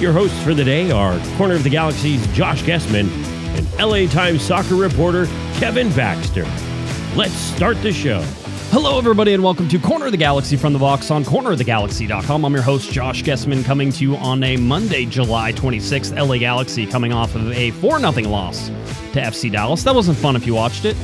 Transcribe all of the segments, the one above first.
Your hosts for the day are Corner of the Galaxy's Josh Gessman and LA Times soccer reporter Kevin Baxter. Let's start the show. Hello, everybody, and welcome to Corner of the Galaxy from the Box on cornerofthegalaxy.com. I'm your host, Josh Gessman, coming to you on a Monday, July 26th. LA Galaxy coming off of a 4 0 loss to FC Dallas. That wasn't fun if you watched it.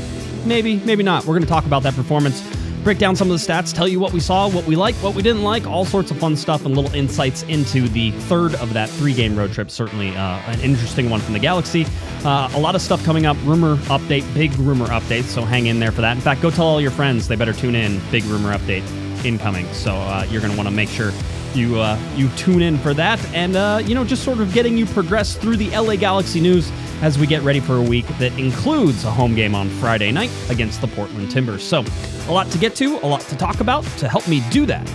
Maybe, maybe not. We're going to talk about that performance, break down some of the stats, tell you what we saw, what we liked, what we didn't like, all sorts of fun stuff, and little insights into the third of that three game road trip. Certainly uh, an interesting one from the Galaxy. Uh, a lot of stuff coming up. Rumor update, big rumor update. So hang in there for that. In fact, go tell all your friends they better tune in. Big rumor update incoming. So uh, you're going to want to make sure you uh, you tune in for that, and uh, you know just sort of getting you progressed through the LA Galaxy news as we get ready for a week that includes a home game on Friday night against the Portland Timbers. So a lot to get to, a lot to talk about. To help me do that,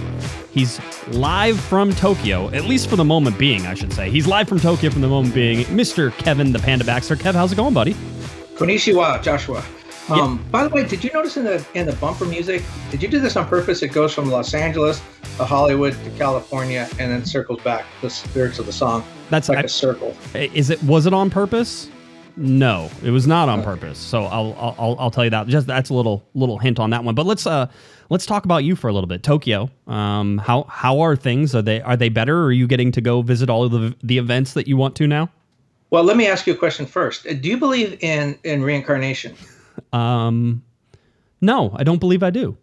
He's live from Tokyo, at least for the moment being, I should say. He's live from Tokyo from the moment being. Mr. Kevin the Panda Baxter. Kev, how's it going, buddy? Konnichiwa, Joshua. Um, By the way, did you notice in the in the bumper music? Did you do this on purpose? It goes from Los Angeles Hollywood to California, and then circles back. The spirits of the song. That's like I, a circle. Is it? Was it on purpose? No, it was not on purpose. So I'll I'll I'll tell you that. Just that's a little little hint on that one. But let's uh let's talk about you for a little bit. Tokyo. Um, how how are things? Are they are they better? Or are you getting to go visit all of the the events that you want to now? Well, let me ask you a question first. Do you believe in in reincarnation? Um, no, I don't believe I do.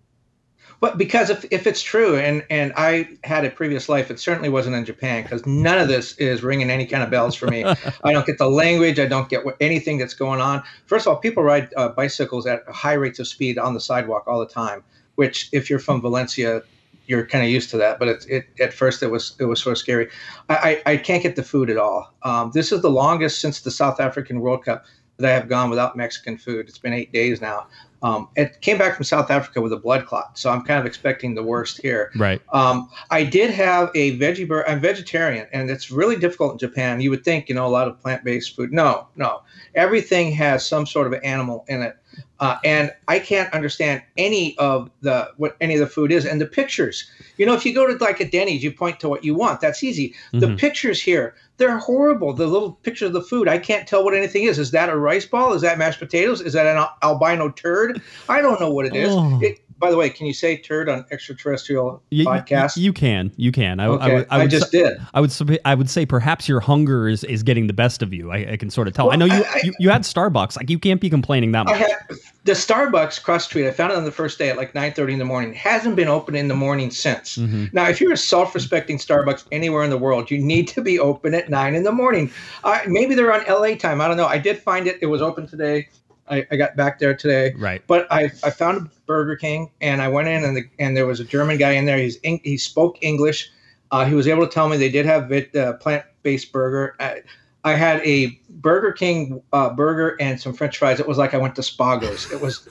But because if, if it's true, and, and I had a previous life, it certainly wasn't in Japan because none of this is ringing any kind of bells for me. I don't get the language. I don't get what, anything that's going on. First of all, people ride uh, bicycles at high rates of speed on the sidewalk all the time, which if you're from Valencia, you're kind of used to that. But it, it at first it was it was sort of scary. I, I, I can't get the food at all. Um, this is the longest since the South African World Cup that I have gone without Mexican food. It's been eight days now. Um, it came back from South Africa with a blood clot, so I'm kind of expecting the worst here. Right. Um, I did have a veggie burger. I'm vegetarian, and it's really difficult in Japan. You would think, you know, a lot of plant-based food. No, no, everything has some sort of animal in it, uh, and I can't understand any of the what any of the food is. And the pictures, you know, if you go to like a Denny's, you point to what you want. That's easy. The Mhm. pictures here, they're horrible. The little picture of the food, I can't tell what anything is. Is that a rice ball? Is that mashed potatoes? Is that an al- albino turd? I don't know what it is. Oh. It, by the way, can you say turd on extraterrestrial You, you- podcast? You, can. You can. I, okay, I, would, I, would just s- did. I would I would say perhaps your hunger is, is getting the best of you. I, I can sort of tell. I know you, I- I- you you had Starbucks. Like you can't be complaining that I much. had the Starbucks cross street. I found it on the first day at like 9:30 in the morning. It hasn't been open in the morning since. Mhm. Now, if you're a self-respecting Starbucks anywhere in the world, you need to be open at nine in the morning. Uh, maybe they're on LA time. I don't know. I did find it. It was open today. I, I got back there today. Right. But I, I found a Burger King and I went in and the, and there was a German guy in there. He's Eng- he spoke English. Uh, he was able to tell me they did have vit, uh, plant-based burger. I, I had a Burger King uh, burger and some French fries. It was like I went to Spago's. It was.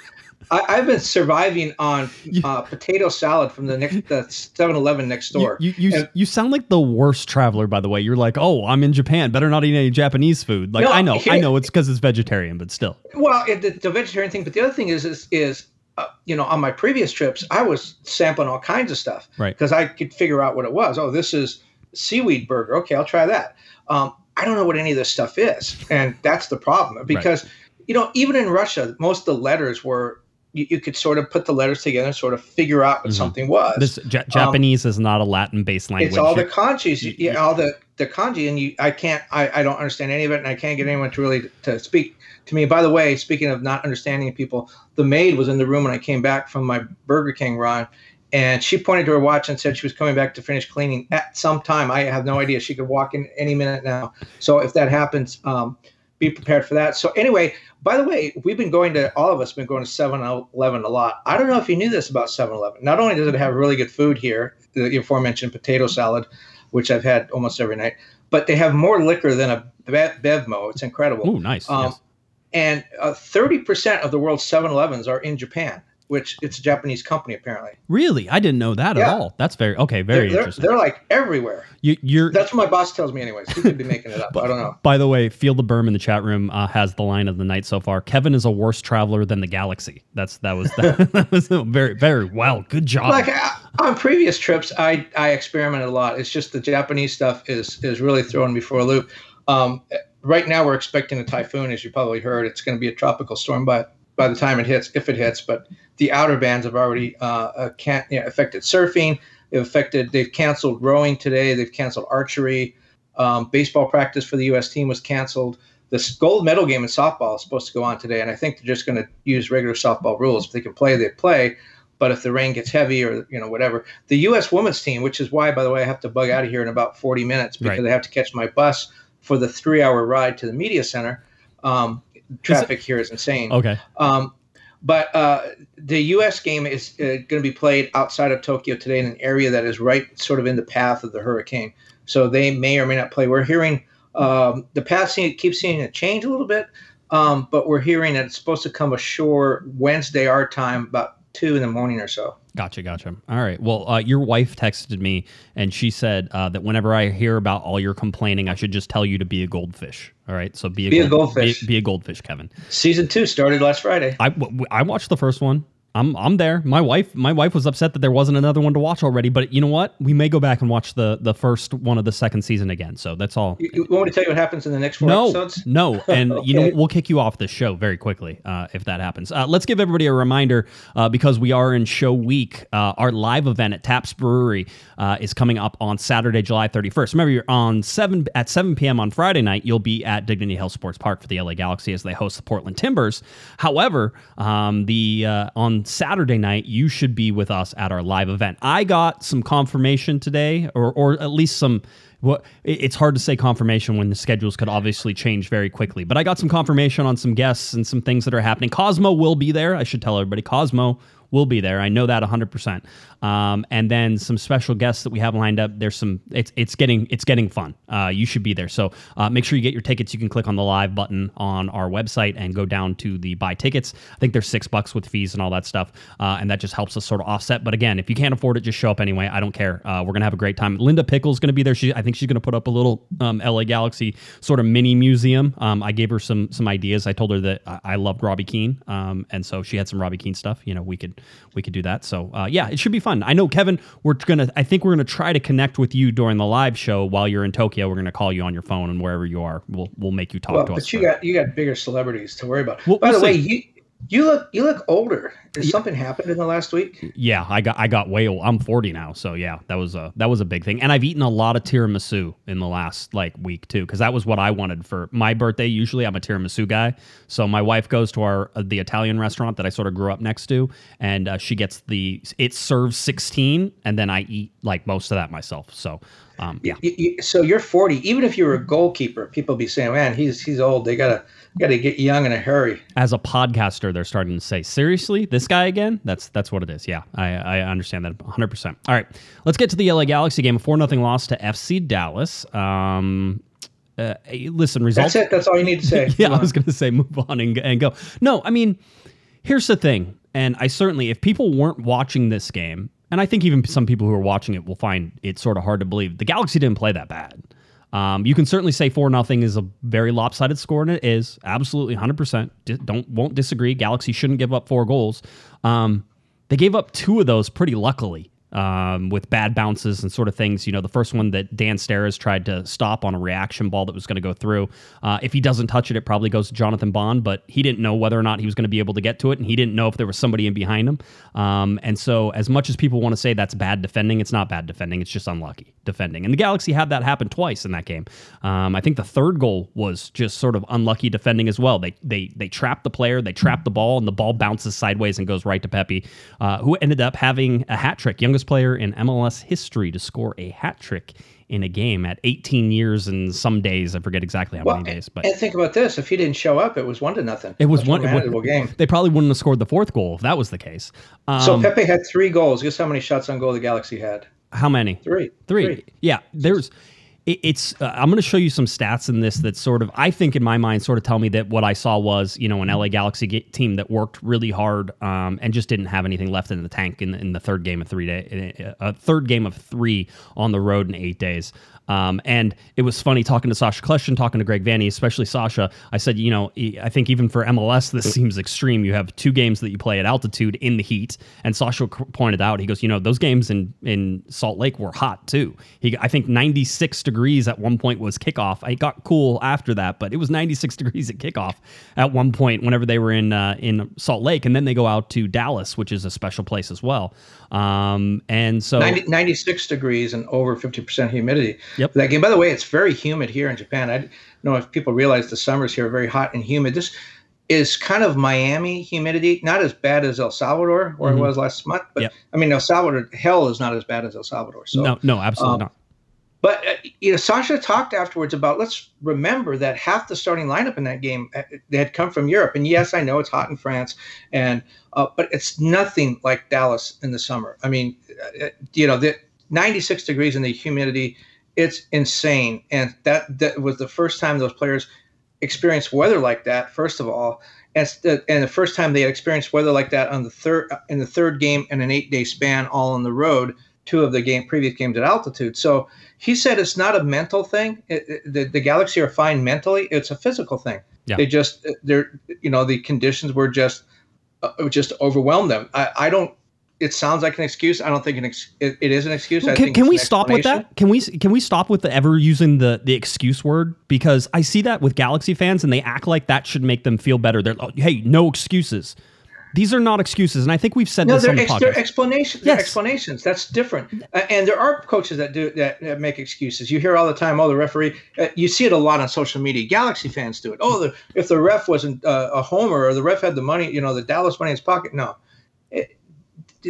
I, I've been surviving on You- uh, potato salad from the next the 7-Eleven next door. you, you, And- you sound like the worst traveler, by the way. You're like, oh, I'm in Japan. Better not eat any Japanese food. Like, No, I know, I know it's because it's vegetarian, but still. Well, it, the, the vegetarian thing, but the other thing is is is uh, you know on my previous trips I was sampling all kinds of stuff Right. because I could figure out what it was. Oh, this is seaweed burger. Okay, I'll try that. Um, I don't know what any of this stuff is, and that's the problem because you know even in Russia, most of the letters were you, you could sort of put the letters together and sort of figure out what Mhm. something was. This ja- Japanese is not a Latin-based language. It's all the kanjis, you- yeah, all the the kanji, and you, I can't, I, I don't understand any of it, and I can't get anyone to really to speak to me. By the way, speaking of not understanding people, the maid was in the room when I came back from my Burger King run, and she pointed to her watch and said she was coming back to finish cleaning at some time. I have no idea. She could walk in any minute now. So if that happens, um, be prepared for that. So anyway, by the way, we've been going to all of us been going to 7-Eleven a lot. I don't know if you knew this about 7-Eleven. Not only does it have really good food here, the aforementioned potato salad, which I've had almost every night. But they have more liquor than a Bevmo. It's incredible. Oh, nice. Um, yes. And uh, 30% of the world's 7-Elevens are in Japan which it's a Japanese company apparently. Really, I didn't know that yeah. at all. That's very okay. Very they're, interesting. They're, like everywhere. You, are That's what my boss tells me, anyways. He could be making it up. I don't know. By the way, Field of Berm in the chat room uh, has the line of the night so far. Kevin is a worse traveler than the galaxy. That's that was that, that was very very well. Good job. Like I, on previous trips, I I experimented a lot. It's just the Japanese stuff is is really throwing me for a loop. Um, right now, we're expecting a typhoon, as you probably heard. It's going to be a tropical storm by by the time it hits, if it hits. But the outer bands have already uh, uh can, you know, affected surfing. They've affected. They've canceled rowing today. They've canceled archery. Um, baseball practice for the U.S. team was canceled. The gold medal game in softball is supposed to go on today, and I think they're just going to use regular softball rules. If they can play, they play. But if the rain gets heavy or you know whatever, the U.S. women's team, which is why, by the way, I have to bug out of here in about 40 minutes because right. I have to catch my bus for the three-hour ride to the media center. Um, traffic here is insane. Okay. Um, but uh, the U.S. game is uh, going to be played outside of Tokyo today in an area that is right sort of in the path of the hurricane. So they may or may not play. We're hearing um, the path seem, keeps seeing it change a little bit, um, but we're hearing that it's supposed to come ashore Wednesday our time about two in the morning or so. Gotcha, gotcha. All right. Well, uh, your wife texted me and she said uh, that whenever I hear about all your complaining, I should just tell you to be a goldfish. All right. So be a, be gold, a goldfish. Be, be, a goldfish, Kevin. Season two started last Friday. I, I watched the first one. I'm I'm there. My wife my wife was upset that there wasn't another one to watch already, but you know what? We may go back and watch the the first one of the second season again. So that's all. You, you want me to tell you what happens in the next four no, episodes? No, and okay. you know we'll kick you off the show very quickly uh, if that happens. Uh, let's give everybody a reminder uh, because we are in show week. Uh, our live event at Taps Brewery uh, is coming up on Saturday, July 31st. Remember, you're on seven at 7 p.m. on Friday night. You'll be at Dignity Health Sports Park for the LA Galaxy as they host the Portland Timbers. However, um, the uh, Saturday night you should be with us at our live event. I got some confirmation today, or or at least some. Well, it's hard to say confirmation when the schedules could obviously change very quickly. But I got some confirmation on some guests and some things that are happening. Cosmo will be there. I should tell everybody. Cosmo will be there. I know that 100%. Um, and then some special guests that we have lined up. There's some. It's it's getting it's getting fun. Uh, you should be there. So uh, make sure you get your tickets. You can click on the live button on our website and go down to the buy tickets. I think there's six bucks with fees and all that stuff, uh, and that just helps us sort of offset. But again, if you can't afford it, just show up anyway. I don't care. Uh, we're gonna have a great time. Linda Pickle's gonna be there. She I think she's gonna put up a little um, LA Galaxy sort of mini museum. Um, I gave her some some ideas. I told her that I, I loved Robbie Keane, um, and so she had some Robbie Keane stuff. You know, we could we could do that. So uh, yeah, it should be fun. I know Kevin we're gonna I think we're gonna try to connect with you during the live show while you're in Tokyo. We're gonna call you on your phone and wherever you are, we'll we'll make you talk well, to but us. But you got you got bigger celebrities to worry about. Well, By we'll the see. way, you you look you look older. Has something happened in the last week? Yeah, I got I got way old. I'm 40 now, so yeah, that was a that was a big thing. And I've eaten a lot of tiramisu in the last like week too, because that was what I wanted for my birthday. Usually, I'm a tiramisu guy. So my wife goes to our uh, the Italian restaurant that I sort of grew up next to, and uh, she gets the it serves 16, and then I eat like most of that myself. So um, yeah. You, you, so you're 40. Even if you were a goalkeeper, people be saying, "Man, he's he's old. They gotta got to get young in a hurry. As a podcaster, they're starting to say, "Seriously, this guy again?" That's that's what it is. Yeah, I, I understand that 100. percent All right, let's get to the LA Galaxy game. Four nothing loss to FC Dallas. Um, uh, listen, results. That's it. That's all you need to say. yeah, I was going to say move on and, and go. No, I mean, here's the thing, and I certainly, if people weren't watching this game, and I think even some people who are watching it will find it sort of hard to believe, the Galaxy didn't play that bad. Um, you can certainly say four nothing is a very lopsided score, and it is absolutely 100. percent Don't won't disagree. Galaxy shouldn't give up four goals. Um, they gave up two of those pretty luckily um, with bad bounces and sort of things. You know, the first one that Dan Steres tried to stop on a reaction ball that was going to go through. Uh, if he doesn't touch it, it probably goes to Jonathan Bond, but he didn't know whether or not he was going to be able to get to it, and he didn't know if there was somebody in behind him. Um, and so, as much as people want to say that's bad defending, it's not bad defending. It's just unlucky defending. And the Galaxy had that happen twice in that game. Um, I think the third goal was just sort of unlucky defending as well. They they they trapped the player, they trap the ball, and the ball bounces sideways and goes right to Pepi, uh, who ended up having a hat trick, youngest player in MLS history to score a hat trick in a game at 18 years and some days. I forget exactly how well, many days. But and think about this: if he didn't show up, it was one to nothing. It was one manageable game. They probably wouldn't have scored the fourth goal if that was the case. Um, so Pepi had three goals. Guess how many shots on goal the Galaxy had? How many? Three. Three. Three. Yeah. There's. It- It's. Uh, I'm going to show you some stats in this that sort of, I think, in my mind, sort of tell me that what I saw was, you know, an LA Galaxy ga- team that worked really hard um, and just didn't have anything left in the tank in, in the third game of three day, a third game of three on the road in eight days. Um, and it was funny talking to Sasha Kljestan, talking to Greg Vanney, especially Sasha. I said, you know, I think even for MLS, this seems extreme. You have two games that you play at altitude in the heat. And Sasha pointed out, he goes, you know, those games in, in Salt Lake were hot too. He, I think 96 degrees at one point was kickoff. It got cool after that, but it was 96 degrees at kickoff at one point whenever they were in uh, in Salt Lake. And then they go out to Dallas, which is a special place as well. Um, and so 90, 96 degrees and over 50% humidity. Yep. That game. By the way, it's very humid here in Japan. I don't know if people realize the summers here are very hot and humid. This is kind of Miami humidity, not as bad as El Salvador, where Mhm. it was last month. But Yep. I mean, El Salvador, hell is not as bad as El Salvador. So, no, no, absolutely um, not. but uh, you know, Sasha talked afterwards about let's remember that half the starting lineup in that game uh, they had come from Europe. And yes, I know it's hot in France, and uh, but it's nothing like Dallas in the summer. I mean, uh, you know, the 96 degrees and the humidity, it's insane. And that that was the first time those players experienced weather like that. First of all. And the, and the first time they had experienced weather like that on the third in the third game in an eight day span, all on the road. Two of the game previous games at altitude. So he said it's not a mental thing. It, it- the, the Galaxy are fine mentally. It's a physical thing. Yeah. They just they're you know the conditions were just uh, just overwhelmed them. I, I don't. It sounds like an excuse. I don't think an ex, it, it is an excuse. I Can, can we stop with that? Can we can we stop with the ever using the the excuse word because I see that with Galaxy fans and they act like that should make them feel better. They're like, hey, no excuses. These are not excuses, and I think we've said No, this they're, on the ex- they're explanations. They're Yes. explanations. That's different. Uh, and there are coaches that do that, that make excuses. You hear all the time, "Oh, the referee." Uh, you see it a lot on social media. Galaxy fans do it. Oh, the, if the ref wasn't uh, a homer or the ref had the money, you know, the Dallas money in his pocket. No,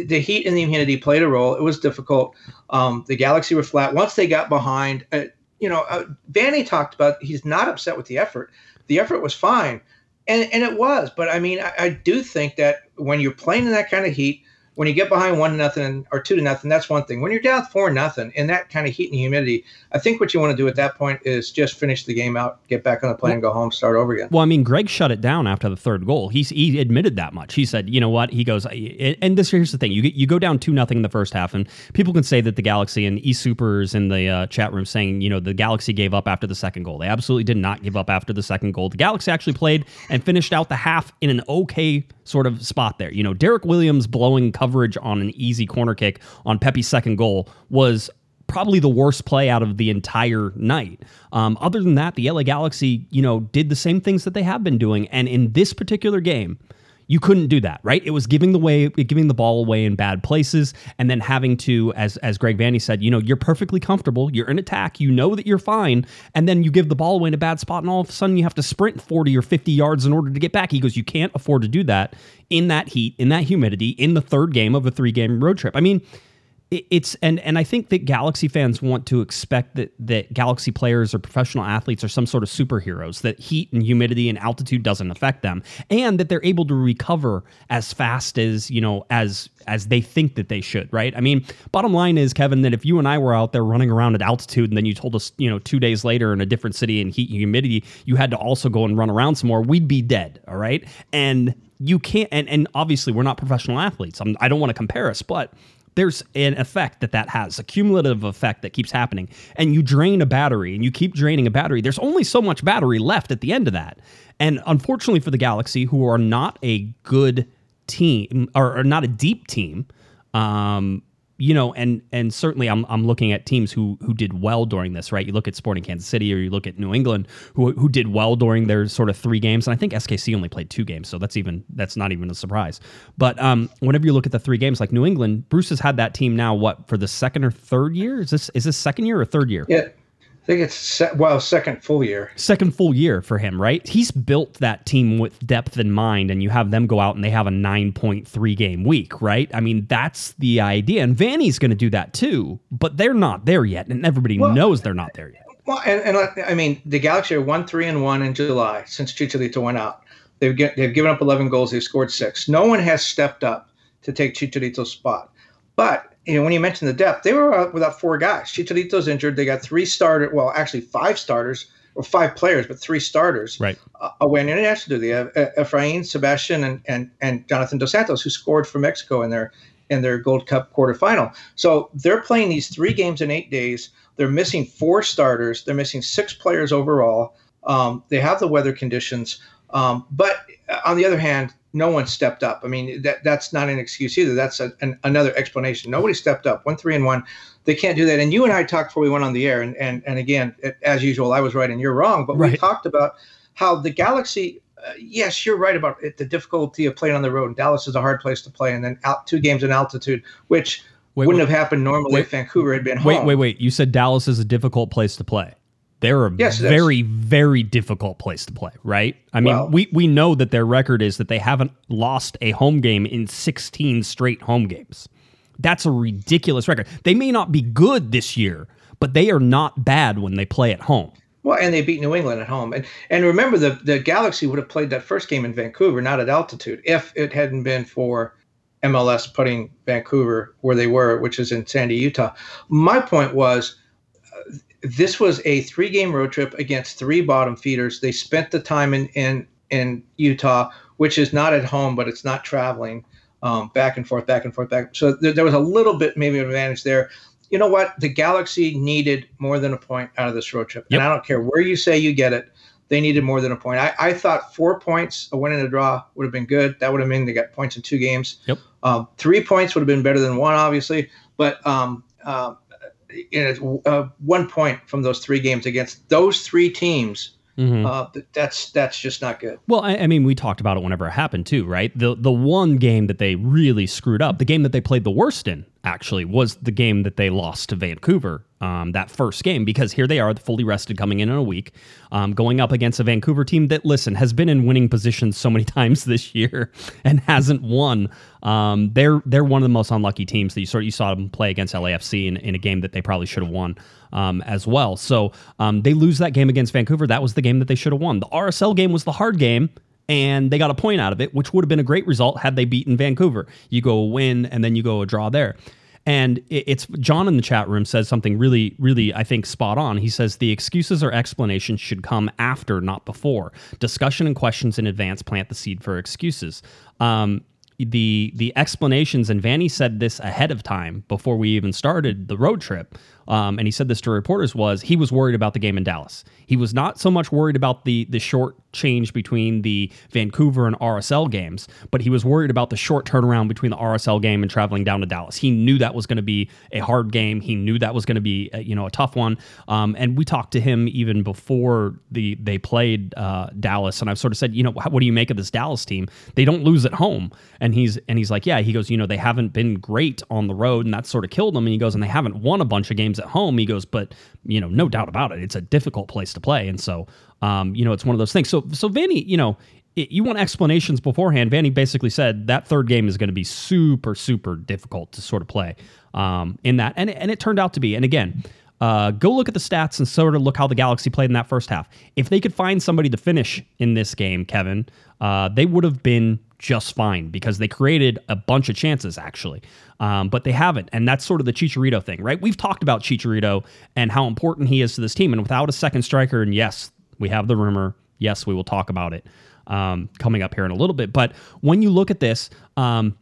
the heat and the humidity played a role. It was difficult. Um, the Galaxy were flat once they got behind. Uh, you know, uh, Vanney talked about he's not upset with the effort. The effort was fine, and and it was. But I mean, I, I do think that when you're playing in that kind of heat, when you get behind one nothing or two to nothing, that's one thing. When you're down four nothing in that kind of heat and humidity, I think what you want to do at that point is just finish the game out, get back on the plane, go home, start over again. Well, I mean, Greg shut it down after the third goal. He's, he admitted that much. He said, "You know what?" He goes, and this here's the thing: you you go down two nothing in the first half, and people can say that the Galaxy and E Supers in the uh, chat room saying, you know, the Galaxy gave up after the second goal. They absolutely did not give up after the second goal. The Galaxy actually played and finished out the half in an okay sort of spot there. You know, Derrick Williams blowing coverage on an easy corner kick on Pepi's second goal was probably the worst play out of the entire night. Um, other than that, the LA Galaxy, you know, did the same things that they have been doing, and in this particular game, you couldn't do that, right? It was giving the way, giving the ball away in bad places, and then having to, as as Greg Vanney said, you know, you're perfectly comfortable, you're in attack, you know that you're fine, and then you give the ball away in a bad spot, and all of a sudden you have to sprint 40 or 50 yards in order to get back. He goes, you can't afford to do that in that heat, in that humidity, in the third game of a three game road trip. I mean, it's and and I think that Galaxy fans want to expect that that Galaxy players or professional athletes are some sort of superheroes that heat and humidity and altitude doesn't affect them and that they're able to recover as fast as you know as as they think that they should right? I mean bottom line is Kevin that if you and I were out there running around at altitude and then you told us you know 2 days later in a different city in heat and humidity you had to also go and run around some more we'd be dead all right? And you can't and, and obviously we're not professional athletes. I'm, I don't want to compare us but there's an effect that that has a cumulative effect that keeps happening. And you drain a battery and you keep draining a battery. There's only so much battery left at the end of that. And unfortunately for the galaxy who are not a good team or, or not a deep team um you know and and certainly I'm, I'm looking at teams who who did well during this right? You look at sporting kansas city or you look at new england who who did well during their sort of three games. And i think skc only played two games so that's even that's not even a surprise. But um whenever you look at the three games like new england bruce has had that team now what for the second or third year? Is this is this second year or third year? Yeah, I think it's se- well second full year. second full year for him, right? He's built that team with depth in mind, and you have them go out and they have a 9.3 game week, right? I mean, that's the idea. And Vanney's going to do that too, but they're not there yet, and everybody Well- knows they're not there yet. Well, and, and uh, I mean, the Galaxy are one three and one in July since Chicharito went out. They've get, they've given up 11 goals. They've scored six. No one has stepped up to take Chicharito's spot. But you know, when you mentioned the depth, they were uh, without four guys. Chicharito's injured. They got three starter, well, actually five starters or five players, but three starters. Right. Uh, away in international duty. Uh, Efrain, Sebastian, and, and and Jonathan Dos Santos, who scored for Mexico in their in their Gold Cup quarterfinal. So they're playing these three games in eight days. They're missing four starters. They're missing six players overall. Um, they have the weather conditions. Um, but on the other hand, no one stepped up. I mean, that that's not an excuse either. That's a, an, another explanation. Nobody stepped up. One three and one, they can't do that. And you and I talked before we went on the air, and and and again, as usual, I was right and you're wrong. But right. we talked about how the Galaxy. Uh, yes, you're right about it, the difficulty of playing on the road. Dallas is a hard place to play, and then out two games in altitude, which wait, wouldn't wait, have happened normally wait, if Vancouver had been home. Wait, wait, wait! You said Dallas is a difficult place to play. They're a yes, very, very difficult place to play, right? I mean, well, we, we know that their record is that they haven't lost a home game in 16 straight home games. That's a ridiculous record. They may not be good this year, but they are not bad when they play at home. Well, and they beat New England at home. And and remember the the Galaxy would have played that first game in Vancouver, not at altitude, if it hadn't been for MLS putting Vancouver where they were, which is in Sandy, Utah. My point was this was a three game road trip against three bottom feeders. They spent the time in in in Utah, which is not at home, but it's not traveling um, back and forth, back and forth, back. So there, there was a little bit maybe of advantage there. You know what? The Galaxy needed more than a point out of this road trip, yep. and I don't care where you say you get it. They needed more than a point. I, I thought four points, a win and a draw, would have been good. That would have meant they got points in two games. Yep. Um, three points would have been better than one, obviously. But um, uh, you know, uh, one point from those three games against those three teams. Mm-hmm. Uh, that's that's just not good. Well, I, I, mean, we talked about it whenever it happened too, right? The the one game that they really screwed up, the game that they played the worst in, actually, was the game that they lost to Vancouver um, that first game because here they are, fully rested, coming in in a week, um, going up against a Vancouver team that, listen, has been in winning positions so many times this year and hasn't won. Um, they're they're one of the most unlucky teams that you sort of, you saw them play against LAFC in, in a game that they probably should have won um, as well. So um, they lose that game against Vancouver. That was the game that they should have won. The RSL game was the hard game and they got a point out of it, which would have been a great result had they beaten Vancouver. You go a win and then you go a draw there. And it's John in the chat room says something really, really, I think, spot on. He says the excuses or explanations should come after, not before. Discussion and questions in advance plant the seed for excuses. Um, the the explanations and Vanney said this ahead of time before we even started the road trip um, and he said this to reporters was he was worried about the game in Dallas. He was not so much worried about the the short change between the Vancouver and RSL games, but he was worried about the short turnaround between the RSL game and traveling down to Dallas. He knew that was going to be a hard game. He knew that was going to be a, you know a tough one. Um, and we talked to him even before the they played uh, Dallas, and I've sort of said, you know, what do you make of this Dallas team? They don't lose at home, and he's and he's like, yeah, he goes, you know, they haven't been great on the road, and that sort of killed them. And he goes, and they haven't won a bunch of games games at home. He goes, but you know, no doubt about it, it's a difficult place to play, and so um, you know, it's one of those things. So so Vanney, you know. It, you want explanations beforehand. Vanney basically said that third game is going to be super, super difficult to sort of play um, in that, and and it turned out to be. And again, uh, go look at the stats and sort of look how the Galaxy played in that first half. If they could find somebody to finish in this game, Kevin, uh, they would have been just fine because they created a bunch of chances actually, um, but they haven't, and that's sort of the Chicharito thing, right? We've talked about Chicharito and how important he is to this team, and without a second striker, and yes, we have the rumor. Yes, we will talk about it um, coming up here in a little bit. But when you look at this, um,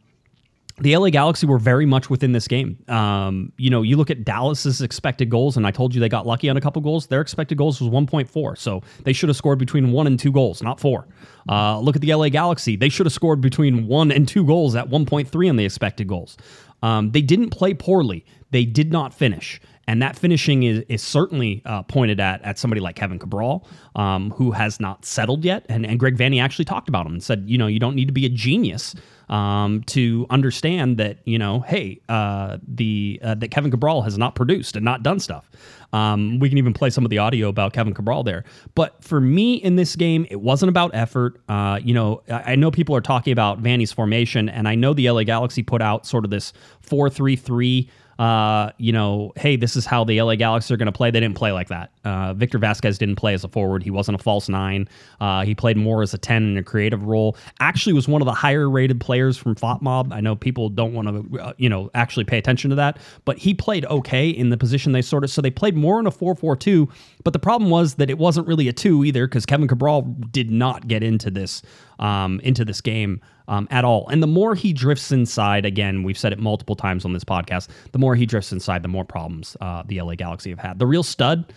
the LA Galaxy were very much within this game. Um, you know, you look at Dallas's expected goals, and I told you they got lucky on a couple goals. Their expected goals was 1.4, so they should have scored between one and two goals, not four. Uh, look at the LA Galaxy; they should have scored between one and two goals at 1.3 on the expected goals. Um, they didn't play poorly. They did not finish. And that finishing is, is certainly uh, pointed at at somebody like Kevin Cabral, um, who has not settled yet. And, and Greg Vanney actually talked about him and said, you know, you don't need to be a genius um, to understand that you know, hey, uh, the uh, that Kevin Cabral has not produced and not done stuff. Um, we can even play some of the audio about Kevin Cabral there. But for me in this game, it wasn't about effort. Uh, you know, I, I, know people are talking about Vanney's formation, and I know the LA Galaxy put out sort of this four three three uh, you know, hey, this is how the LA Galaxy are going to play. They didn't play like that. Uh, Victor Vazquez didn't play as a forward. He wasn't a false nine. Uh, he played more as a 10 in a creative role. Actually, was one of the higher rated players from FotMob. I know people don't want to, uh, you know, actually pay attention to that, but he played okay in the position they sort of, so they played more in a 4 4 2. But the problem was that it wasn't really a two either because Kevin Cabral did not get into this, um, into this game um, at all. And the more he drifts inside, again, we've said it multiple times on this podcast, the more he drifts inside, the more problems uh, the LA Galaxy have had. The real stud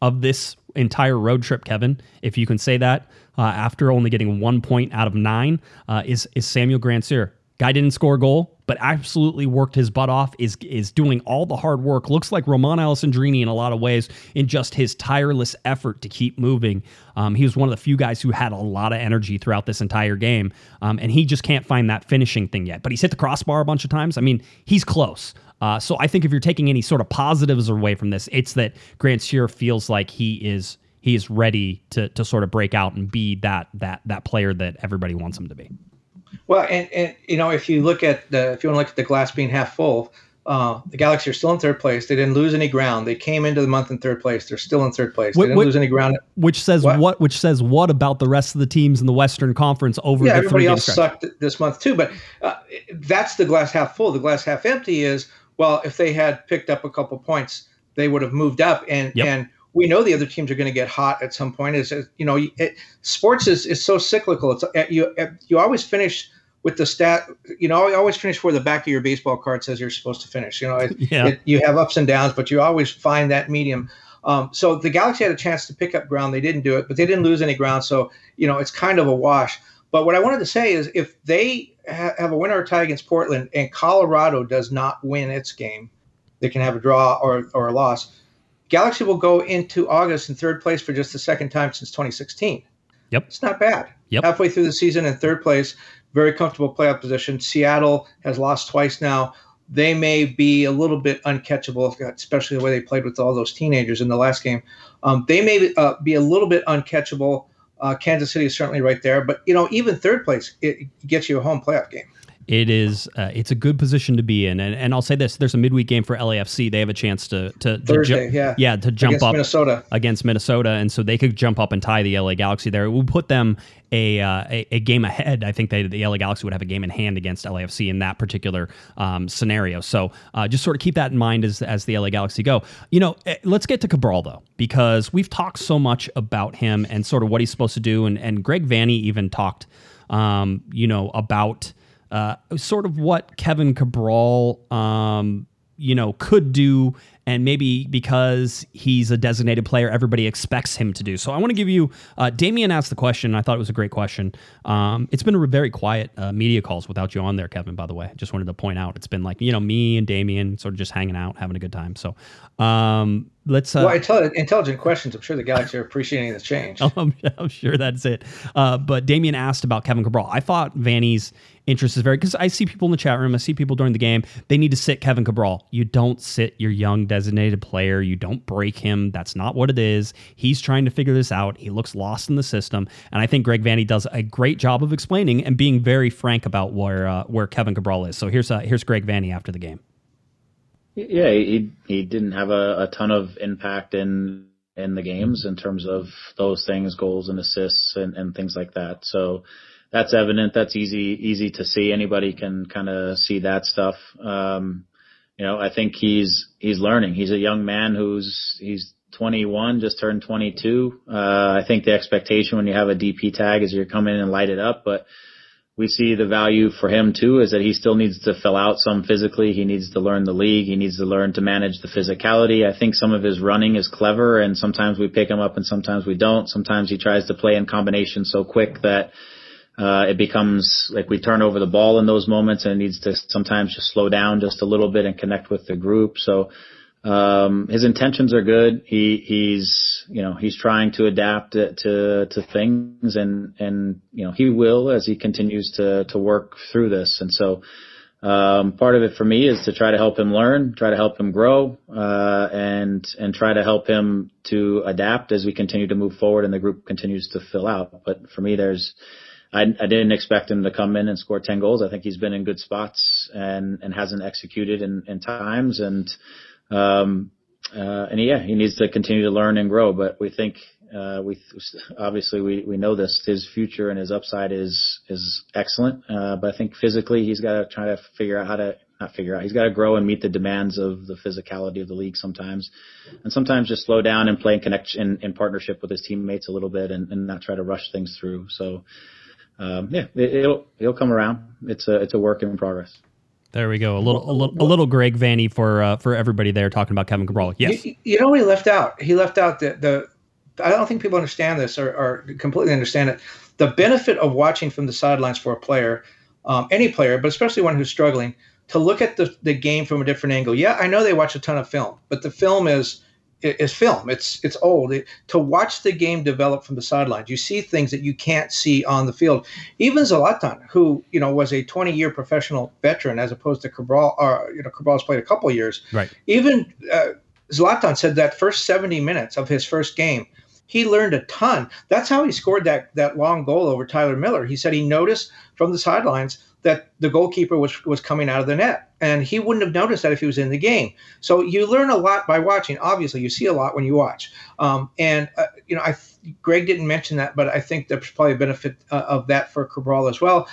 of this entire road trip, Kevin, if you can say that, uh, after only getting one point out of nine, uh, is is Samuel Grandsir. Guy didn't score a goal, but absolutely worked his butt off, is is doing all the hard work. Looks like Romain Alessandrini in a lot of ways in just his tireless effort to keep moving. Um, he was one of the few guys who had a lot of energy throughout this entire game, um, and he just can't find that finishing thing yet. But he's hit the crossbar a bunch of times. I mean, he's close. Uh, so I think if you're taking any sort of positives away from this, it's that Grant Grandsir feels like he is he is ready to to sort of break out and be that that that player that everybody wants him to be. Well, and, and you know, if you look at the if you want to look at the glass being half full, uh, the Galaxy are still in third place. They didn't lose any ground. They came into the month in third place. They're still in third place. They didn't lose any ground. Which says what? what? Which says what about the rest of the teams in the Western Conference over? Yeah, everybody else sucked this month too. But uh, that's the glass half full. The glass half empty is well, if they had picked up a couple points, they would have moved up. And yep. and we know the other teams are going to get hot at some point. Is you know, it, sports is, is so cyclical. It's you you always finish with the stat, you know, I always finish where the back of your baseball card says you're supposed to finish. You know, it, yeah. it, you have ups and downs, but you always find that medium. Um, so the Galaxy had a chance to pick up ground. They didn't do it, but they didn't lose any ground. So, you know, it's kind of a wash. But what I wanted to say is if they ha- have a winner or tie against Portland and Colorado does not win its game, they can have a draw or, or a loss. Galaxy will go into August in third place for just the second time since 2016. Yep. It's not bad. Yep. Halfway through the season in third place very comfortable playoff position. Seattle has lost twice now. They may be a little bit uncatchable, especially the way they played with all those teenagers in the last game. Um, they may uh, be a little bit uncatchable. Uh, Kansas City is certainly right there, but you know, even third place it gets you a home playoff game it is uh, it's a good position to be in. And, and I'll say this there's a midweek game for LAFC they have a chance to to, to Thursday, ju- yeah. Yeah to jump against up Minnesota. against Minnesota. And so they could jump up and tie the LA Galaxy there. It would put them a, uh, a, a game ahead. I think they the LA Galaxy would have a game in hand against LAFC in that particular um, scenario. So uh, just sort of keep that in mind as as the LA Galaxy go. You know eh, let's get to Cabral though because we've talked so much about him and sort of what he's supposed to do. And and Greg Vanney even talked um, you know about uh, sort of what Kevin Cabral, um, you know, could do, and maybe because he's a designated player, everybody expects him to do. So I want to give you. Uh, Damien asked the question. I thought it was a great question. Um, it's been a very quiet uh, media calls without you on there, Kevin. By the way, I just wanted to point out it's been like you know me and Damien sort of just hanging out, having a good time. So um, let's. Uh, well, intelligent, intelligent questions. I'm sure the Galaxy are appreciating the change. I'm, I'm, sure that's it. Uh, but Damien asked about Kevin Cabral. I thought Vanney's interest is very because I see people in the chat room. I see people during the game. They need to sit Kevin Cabral. You don't sit your young designated player. You don't break him. That's not what it is. He's trying to figure this out. He looks lost in the system, and I think Greg Vanney does a great job of explaining and being very frank about where uh, where Kevin Cabral is. So here's uh, here's Greg Vanney after the game. Yeah, he he didn't have a, a ton of impact in in the games in terms of those things, goals and assists and, and things like that. So that's evident. That's easy easy to see. Anybody can kind of see that stuff. Um, you know, I think he's he's learning. He's a young man who's he's 21, just turned 22. Uh, I think the expectation when you have a DP tag is you're coming in and light it up, but we see the value for him too is that he still needs to fill out some physically. He needs to learn the league. He needs to learn to manage the physicality. I think some of his running is clever and sometimes we pick him up and sometimes we don't. Sometimes he tries to play in combination so quick that uh, it becomes like we turn over the ball in those moments and it needs to sometimes just slow down just a little bit and connect with the group. So, um, his intentions are good. He, he's, you know, he's trying to adapt to, to, to things and, and, you know, he will as he continues to, to work through this. And so, um, part of it for me is to try to help him learn, try to help him grow, uh, and, and try to help him to adapt as we continue to move forward and the group continues to fill out. But for me, there's, I, I didn't expect him to come in and score 10 goals. I think he's been in good spots and, and hasn't executed in, in times. And, um, uh, and yeah, he needs to continue to learn and grow, but we think, uh, we obviously we, we know this, his future and his upside is, is excellent. Uh, but I think physically he's got to try to figure out how to, not figure out, he's got to grow and meet the demands of the physicality of the league sometimes. And sometimes just slow down and play in connection, in, in partnership with his teammates a little bit and, and not try to rush things through. So, um, yeah, it, will it'll come around. It's a it's a work in progress. There we go. A little a little, a little Greg Vanney for uh, for everybody there talking about Kevin Cabral. Yes. You, you know what he left out? He left out the the. I don't think people understand this or, or completely understand it. The benefit of watching from the sidelines for a player, um, any player, but especially one who's struggling, to look at the, the game from a different angle. Yeah, I know they watch a ton of film, but the film is is film. It's it's old. It, to watch the game develop from the sidelines, you see things that you can't see on the field. Even Zlatan, who you know was a 20 year professional veteran, as opposed to Cabral, or you know Cabral's played a couple years. Right. Even uh, Zlatan said that first 70 minutes of his first game, he learned a ton. That's how he scored that that long goal over Tyler Miller. He said he noticed from the sidelines that the goalkeeper was was coming out of the net and he wouldn't have noticed that if he was in the game so you learn a lot by watching obviously you see a lot when you watch um, and uh, you know I Greg didn't mention that but I think there's probably a benefit uh, of that for Cabral as well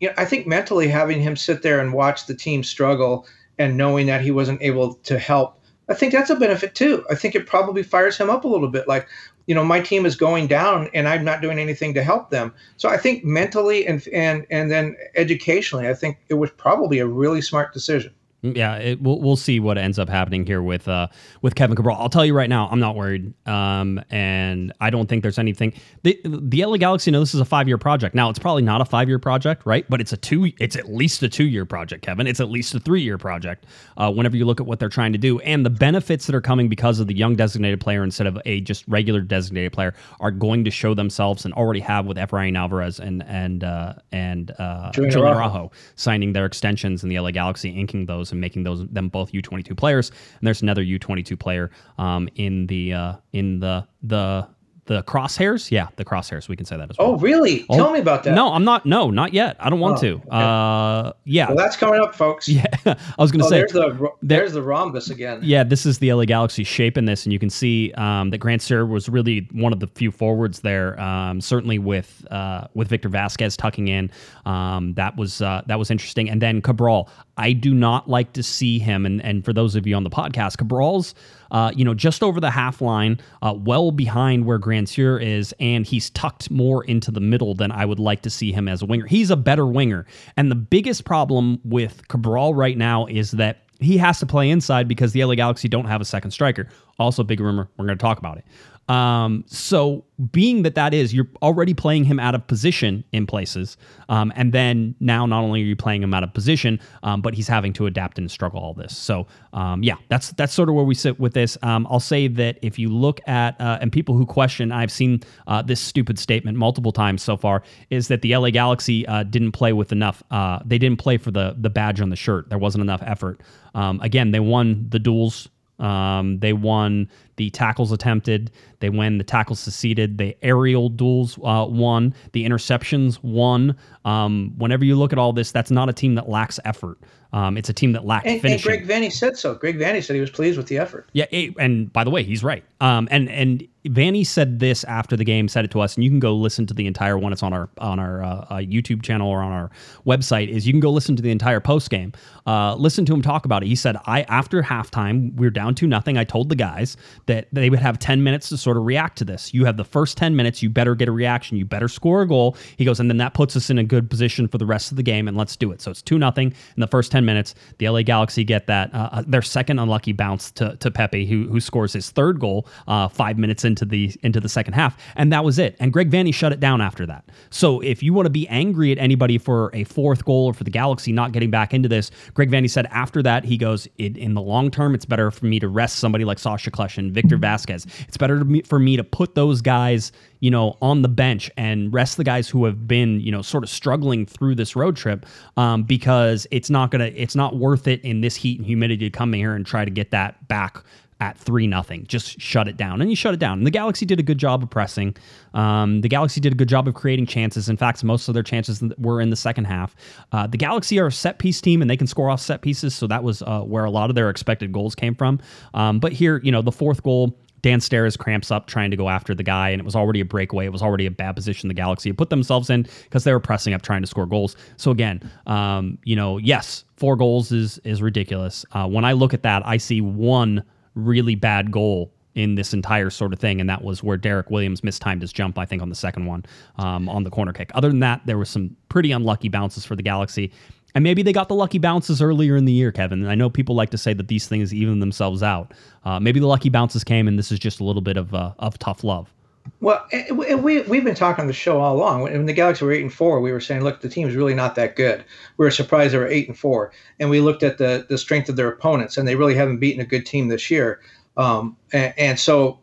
you know I think mentally having him sit there and watch the team struggle and knowing that he wasn't able to help I think that's a benefit too. I think it probably fires him up a little bit. Like, you know, my team is going down and I'm not doing anything to help them. So I think mentally and and and then educationally, I think it was probably a really smart decision. Yeah, it, we'll we'll see what ends up happening here with uh with Kevin Cabral. I'll tell you right now, I'm not worried, um, and I don't think there's anything. The the LA Galaxy you know this is a five year project. Now it's probably not a five year project, right? But it's a two. It's at least a two year project, Kevin. It's at least a three year project. Uh, whenever you look at what they're trying to do and the benefits that are coming because of the young designated player instead of a just regular designated player are going to show themselves and already have with Efrain Alvarez and and uh, and uh, Julian Araujo signing their extensions in the LA Galaxy, inking those and making those them both U22 players. And there's another U22 player um, in the uh, in the the the crosshairs? Yeah the crosshairs. We can say that as well. oh really? Oh, tell me about that. no i'm not no not yet. I don't want oh, to. okay. uh yeah. Well that's coming up folks. Yeah i was gonna oh, say there's the there's the rhombus again. Yeah this is the la galaxy shape in this and you can see um that Grandsir was really one of the few forwards there um certainly with uh with victor vazquez tucking in. Um that was uh that was interesting. And then cabral i do not like to see him and and for those of you on the podcast cabral's uh, you know, just over the half line, uh, well behind where Grandsir is, and he's tucked more into the middle than I would like to see him as a winger. He's a better winger. And the biggest problem with Cabral right now is that he has to play inside because the LA Galaxy don't have a second striker. Also, big rumor, we're going to talk about it. Um, so being that that is, you're already playing him out of position in places, um, and then now not only are you playing him out of position, um, but he's having to adapt and struggle all this. So um, yeah, that's that's sort of where we sit with this. Um, I'll say that if you look at uh, and people who question, I've seen uh, this stupid statement multiple times so far, is that the LA Galaxy uh, didn't play with enough. Uh, they didn't play for the the badge on the shirt. There wasn't enough effort. Um, again, they won the duels um, they won the tackles attempted. They win. the tackles succeeded. The aerial duels uh, won. The interceptions won. Um, whenever you look at all this, that's not a team that lacks effort. Um, it's a team that lacked and, finishing. And Greg Vanney said so. Greg Vanney said he was pleased with the effort. Yeah, and by the way, he's right. Um, and and Vanney said this after the game, said it to us, and you can go listen to the entire one. It's on our on our uh, uh, YouTube channel or on our website. Is you can go listen to the entire post game. Uh, listen to him talk about it. He said, "I after halftime, we are down to nothing. I told the guys that they would have ten minutes to sort of react to this. You have the first ten minutes. You better get a reaction. You better score a goal." He goes, and then that puts us in a good position for the rest of the game, and let's do it. So it's two nothing in the first ten minutes. The LA Galaxy get that uh, uh, their second unlucky bounce to to Pepi, who who scores his third goal uh, five minutes into the into the second half, and that was it. And Greg Vanney shut it down after that. So if you want to be angry at anybody for a fourth goal or for the Galaxy not getting back into this, Greg Vanney said after that he goes in the long term it's better for me to rest somebody like Sasha and Victor Vazquez. It's better for me to put those guys you know, on the bench and rest the guys who have been, you know, sort of struggling through this road trip um, because it's not gonna, it's not worth it in this heat and humidity to come here and try to get that back at three nothing. Just shut it down, and you shut it down. And the Galaxy did a good job of pressing. Um, the Galaxy did a good job of creating chances. In fact, most of their chances were in the second half. Uh, the Galaxy are a set piece team, and they can score off set pieces, so that was uh, where a lot of their expected goals came from. Um, but here, you know, the fourth goal Dan Steres cramps up trying to go after the guy, and it was already a breakaway. It was already a bad position the Galaxy had put themselves in because they were pressing up trying to score goals. So again, um, you know, yes, four goals is is ridiculous. Uh, when I look at that, I see one really bad goal in this entire sort of thing, and that was where Derrick Williams mistimed his jump, I think, on the second one um, on the corner kick. Other than that, there was some pretty unlucky bounces for the Galaxy. And maybe they got the lucky bounces earlier in the year, Kevin. I know people like to say that these things even themselves out. Uh, maybe the lucky bounces came, and this is just a little bit of uh, of tough love. Well, we we've been talking on the show all along. When the Galaxy were eight and four, we were saying, look, the team's really not that good. We were surprised they were eight and four, and we looked at the the strength of their opponents, and they really haven't beaten a good team this year. Um, and, and so,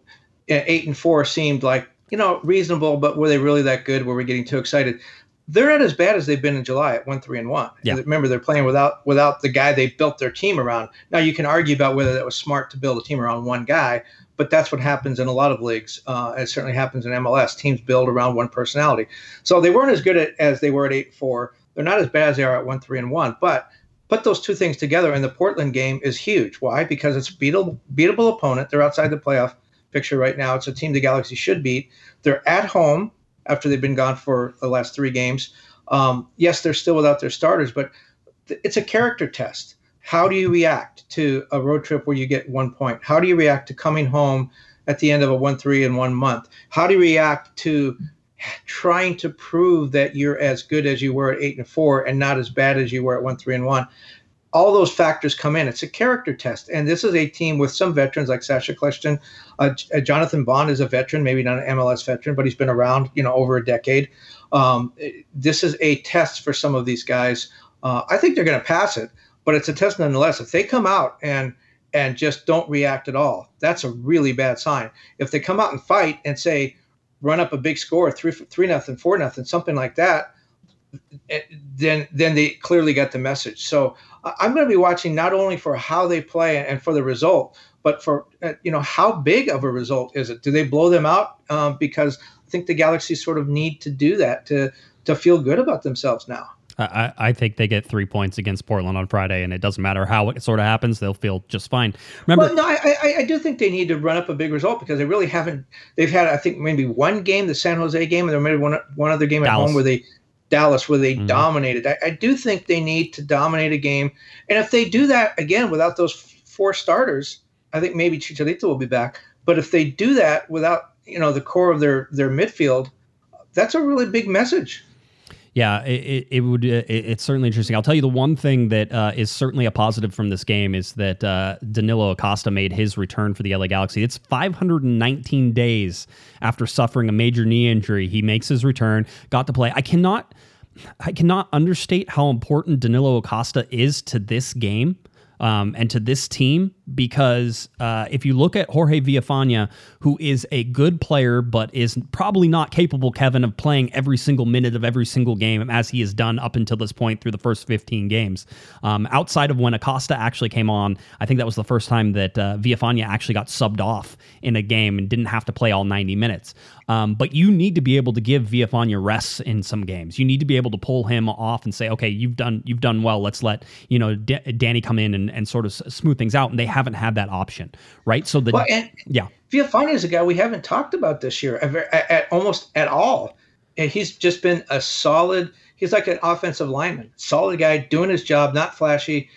eight and four seemed like you know reasonable, but were they really that good? Were we getting too excited? They're not as bad as they've been in July at one three and one. Yeah. Remember, they're playing without without the guy they built their team around. Now you can argue about whether that was smart to build a team around one guy, but that's what happens in a lot of leagues. Uh, it certainly happens in MLS. Teams build around one personality. So they weren't as good at, as they were at eight four. They're not as bad as they are at one three and one. But put those two things together, and the Portland game is huge. Why? Because it's beatable beatable opponent. They're outside the playoff picture right now. It's a team the Galaxy should beat. They're at home after they've been gone for the last three games. Um, yes, they're still without their starters, but th- it's a character test. How do you react to a road trip where you get one point? How do you react to coming home at the end of a one three in one month? How do you react to trying to prove that you're as good as you were at eight and four and not as bad as you were at one three and one? All those factors come in. It's a character test, and this is a team with some veterans like Sacha Kljestan. Uh, uh, Jonathan Bond is a veteran, maybe not an MLS veteran, but he's been around, you know, over a decade. Um, this is a test for some of these guys. Uh, I think they're going to pass it, but it's a test nonetheless. If they come out and and just don't react at all, that's a really bad sign. If they come out and fight and say, run up a big score, three three nothing, four nothing, something like that, then then they clearly get the message. So I'm going to be watching not only for how they play and for the result, but for uh, you know how big of a result is it? Do they blow them out? Um, because I think the Galaxy sort of need to do that to to feel good about themselves now. I, I think they get three points against Portland on Friday, and it doesn't matter how it sort of happens; they'll feel just fine. Remember, well, no, I, I, I, do think they need to run up a big result because they really haven't. They've had, I think, maybe one game, the San Jose game, and there maybe one one other game at home where they Dallas where they mm-hmm. dominated. I, I, do think they need to dominate a game, and if they do that again without those four starters, I think maybe Chicharito will be back. But if they do that without you know the core of their their midfield, that's a really big message. Yeah, it, it would. It, it's certainly interesting. I'll tell you the one thing that uh, is certainly a positive from this game is that uh, Danilo Acosta made his return for the LA Galaxy. It's 519 days after suffering a major knee injury. He makes his return, got to play. I cannot, I cannot understate how important Danilo Acosta is to this game um, and to this team because uh, if you look at Jorge Villafaña, who is a good player but is probably not capable, Kevin, of playing every single minute of every single game as he has done up until this point through the first 15 games. Um, outside of when Acosta actually came on, I think that was the first time that uh, Villafaña actually got subbed off in a game and didn't have to play all 90 minutes. Um, but you need to be able to give Villafaña rests in some games. You need to be able to pull him off and say, okay, you've done you've done well. Let's let you know D- Danny come in and, and sort of smooth things out. And they haven't had that option, right? So the well, yeah, Villafaña is a guy we haven't talked about this year at, at, at almost at all. And he's just been a solid. He's like an offensive lineman, solid guy doing his job, not flashy,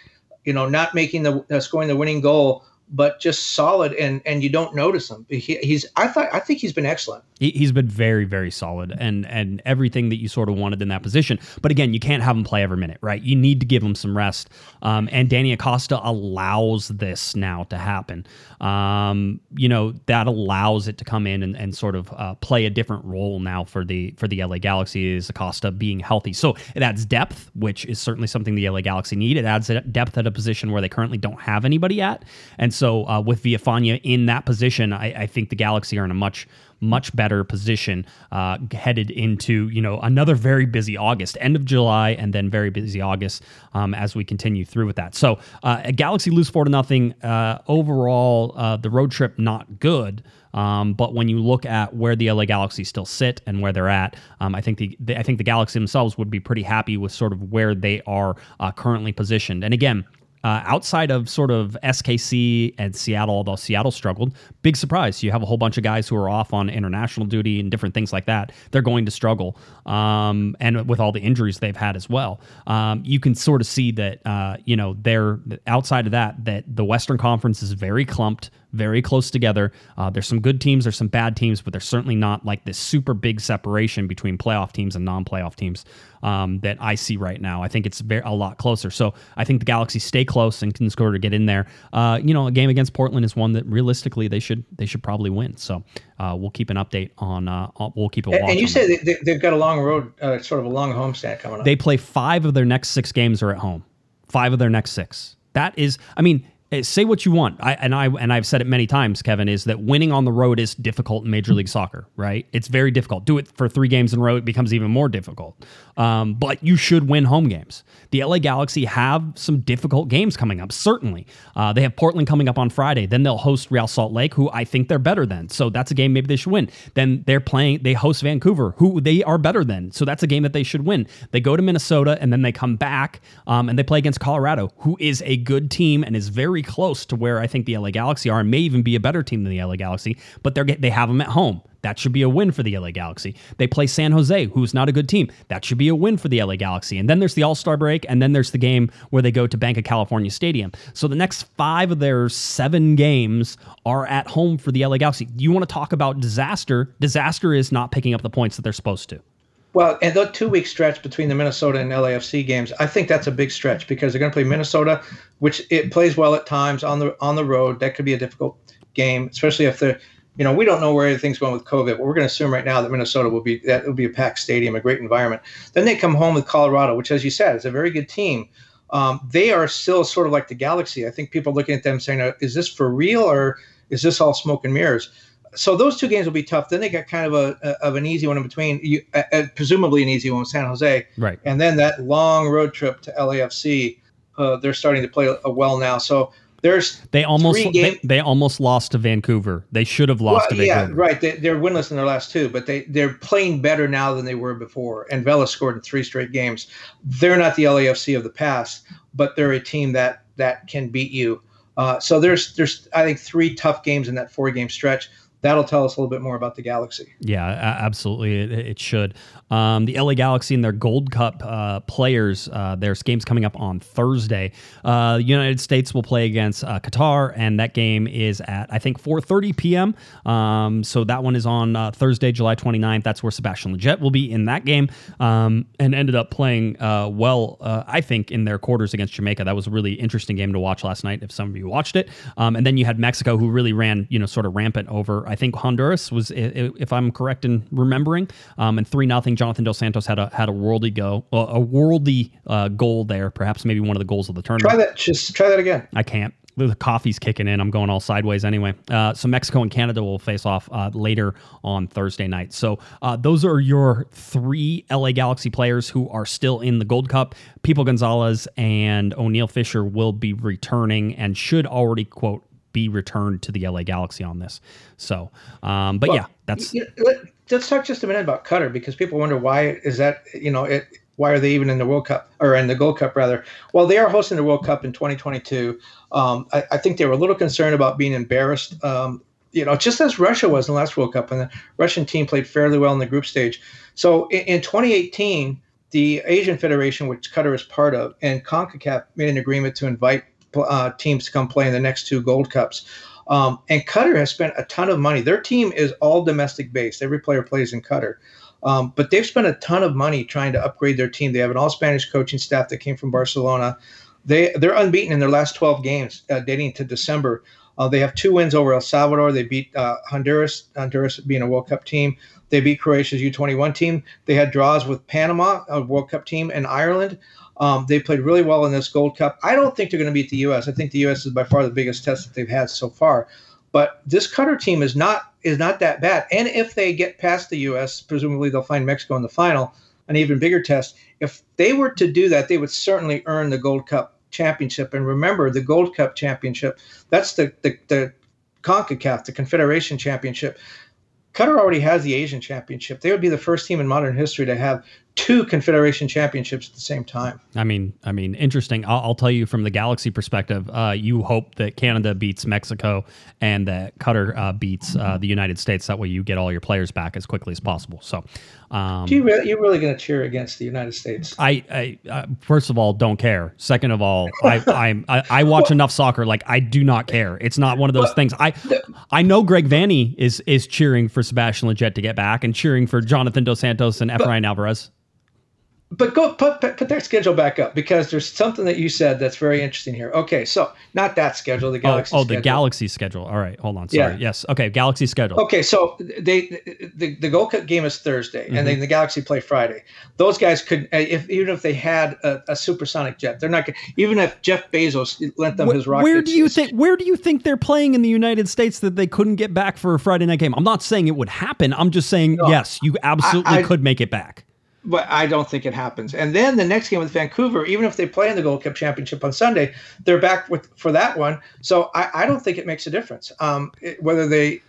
you know, not making the uh, scoring the winning goal, but just solid and and you don't notice him. He, he's I thought I think he's been excellent. He, has been very very solid and and everything that you sort of wanted in that position. But again, you can't have him play every minute, right? You need to give him some rest. Um, and Danny Acosta allows this now to happen. Um, you know that allows it to come in and, and sort of uh, play a different role now for the for the LA Galaxy is Acosta being healthy. So it adds depth, which is certainly something the LA Galaxy need. It adds depth at a position where they currently don't have anybody at, and so So uh, with Villafaña in that position, I, I, think the Galaxy are in a much much better position uh, headed into you know another very busy August, end of July, and then very busy August um, as we continue through with that. So uh, Galaxy lose four to nothing. Uh, overall, uh, the road trip not good. Um, but when you look at where the LA Galaxy still sit and where they're at, um, I think the, the, I think the Galaxy themselves would be pretty happy with sort of where they are uh, currently positioned. And again, uh, outside of sort of SKC and Seattle, although Seattle struggled, big surprise. You have a whole bunch of guys who are off on international duty and different things like that. They're going to struggle, um, and with all the injuries they've had as well, um, you can sort of see that uh, you know they're outside of that that the Western Conference is very clumped very close together. Uh, there's some good teams, there's some bad teams, but there's certainly not like this super big separation between playoff teams and non-playoff teams um, that I see right now. I think it's very, a lot closer. So I think the Galaxy stay close and can score to get in there. Uh, you know, a game against Portland is one that realistically they should they should probably win. So uh, we'll keep an update on. Uh, we'll keep a watch. And you say they, they've got a long road, uh, sort of a long homestand coming up. They play five of their next six games are at home. Five of their next six. That is, I mean, say what you want. I, and I and I've said it many times, Kevin, is that winning on the road is difficult in Major League Soccer. Right? It's very difficult. Do it for three games in a row, it becomes even more difficult. Um, but you should win home games. The LA Galaxy have some difficult games coming up. Certainly, uh, they have Portland coming up on Friday. Then they'll host Real Salt Lake, who I think they're better than. So that's a game maybe they should win. Then they're playing. They host Vancouver, who they are better than. So that's a game that they should win. They go to Minnesota and then they come back um, and they play against Colorado, who is a good team and is very close to where I think the LA Galaxy are and may even be a better team than the LA Galaxy, but they're they have them at home. That should be a win for the LA Galaxy. They play San Jose, who's not a good team. That should be a win for the LA Galaxy. And then there's the All Star break, and then there's the game where they go to Bank of California Stadium. So the next five of their seven games are at home for the LA Galaxy. You want to talk about disaster? Disaster is not picking up the points that they're supposed to. Well, and the two week stretch between the Minnesota and LAFC games, I think that's a big stretch because they're going to play Minnesota, which it plays well at times on the on the road. That could be a difficult game, especially if they're, you know, we don't know where everything's going with COVID, but we're going to assume right now that Minnesota will be that will be a packed stadium, a great environment. Then they come home with Colorado, which, as you said, is a very good team. Um, they are still sort of like the Galaxy. I think people looking at them saying, uh, "Is this for real or is this all smoke and mirrors?" So those two games will be tough. Then they got kind of a, a of an easy one in between, you, uh, presumably an easy one with San Jose, right? And then that long road trip to LAFC. Uh, they're starting to play well now. So there's they almost they, they, almost lost to Vancouver. They should have lost well, to Vancouver. Yeah, right. They, they're winless in their last two, but they they're playing better now than they were before. And Vela scored in three straight games. They're not the LAFC of the past, but they're a team that that can beat you. Uh, so there's there's I think three tough games in that four game stretch that'll tell us a little bit more about the Galaxy. Yeah, absolutely, it, it should. Um, the LA Galaxy and their Gold Cup uh, players, uh, there's games coming up on Thursday. Uh, the United States will play against uh, Qatar, and that game is at I think 4:30 p.m. Um, so that one is on uh, Thursday, July 29th. That's where Sebastian Lletget will be in that game, um, and ended up playing uh, well, I think, in their quarters against Jamaica. That was a really interesting game to watch last night. If some of you watched it, um, and then you had Mexico, who really ran, you know, sort of rampant over. I think Honduras was, if I'm correct in remembering, um, and three nothing. Jonathan Dos Santos had a had a worldy go, a worldy uh, goal there. Perhaps maybe one of the goals of the tournament. Try that. Just try that again. I can't. The coffee's kicking in. I'm going all sideways anyway. Uh, so Mexico and Canada will face off uh, later on Thursday night. So uh, those are your three LA Galaxy players who are still in the Gold Cup. Pepi Gonzalez and Oniel Fisher will be returning and should already quote be returned to the LA Galaxy on this. So, um, but well, yeah, that's. You know, let's talk just a minute about Qatar because people wonder why is that you know it why are they even in the World Cup or in the Gold Cup rather? Well, they are hosting the World Cup in 2022. Um, I, I, think they were a little concerned about being embarrassed. Um, you know, just as Russia was in the last World Cup, and the Russian team played fairly well in the group stage. So in, in 2018, the Asian Federation, which Qatar is part of, and CONCACAF made an agreement to invite uh, teams to come play in the next two Gold Cups. Um, and Qatar has spent a ton of money. Their team is all domestic based. Every player plays in Qatar. Um, but they've spent a ton of money trying to upgrade their team. They have an all Spanish coaching staff that came from Barcelona. They they're unbeaten in their last 12 games, uh, dating to December. Uh, they have two wins over El Salvador. They beat uh, Honduras, Honduras being a World Cup team. They beat Croatia's U21 team. They had draws with Panama, a World Cup team, and Ireland. Um, they played really well in this Gold Cup. I don't think they're going to beat the U.S. I think the U.S. is by far the biggest test that they've had so far. But this Qatar team is not is not that bad. And if they get past the U.S., presumably they'll find Mexico in the final, an even bigger test. If they were to do that, they would certainly earn the Gold Cup championship. And remember, the Gold Cup championship, that's the, the, the CONCACAF, the Confederation Championship. Qatar already has the Asian Championship. They would be the first team in modern history to have two Confederation Championships at the same time. I mean, I mean, interesting. I'll, I'll tell you from the Galaxy perspective. Uh, you hope that Canada beats Mexico and that Qatar uh, beats uh, the United States. That way, you get all your players back as quickly as possible. So, um, Do you really, you're really going to cheer against the United States? I, I uh, first of all don't care. Second of all, I I'm, I, I watch enough soccer. Like I do not care. It's not one of those things. I I know Greg Vanney is is cheering for Sebastian Lletget to get back and cheering for Jonathan Dos Santos and Efrain Alvarez but go put, put put their schedule back up because there's something that you said that's very interesting here. Okay, so not that schedule, the Galaxy. Oh, oh schedule. the Galaxy schedule. All right, hold on. Sorry. Yeah. Yes. Okay, Galaxy schedule. Okay, so they the the Gold Cup game is Thursday, Mm-hmm. and then the Galaxy play Friday. Those guys could, uh, if even if they had a, a supersonic jet, they're not. Even if Jeff Bezos lent them his rocket, where do you think? Where do you think they're playing in the United States that they couldn't get back for a Friday night game? I'm not saying it would happen. I'm just saying yes, you absolutely I- could make it back. But I don't think it happens. And then the next game with Vancouver, even if they play in the Gold Cup Championship on Sunday, they're back with for that one. So I, I don't think it makes a difference um, it- whether they,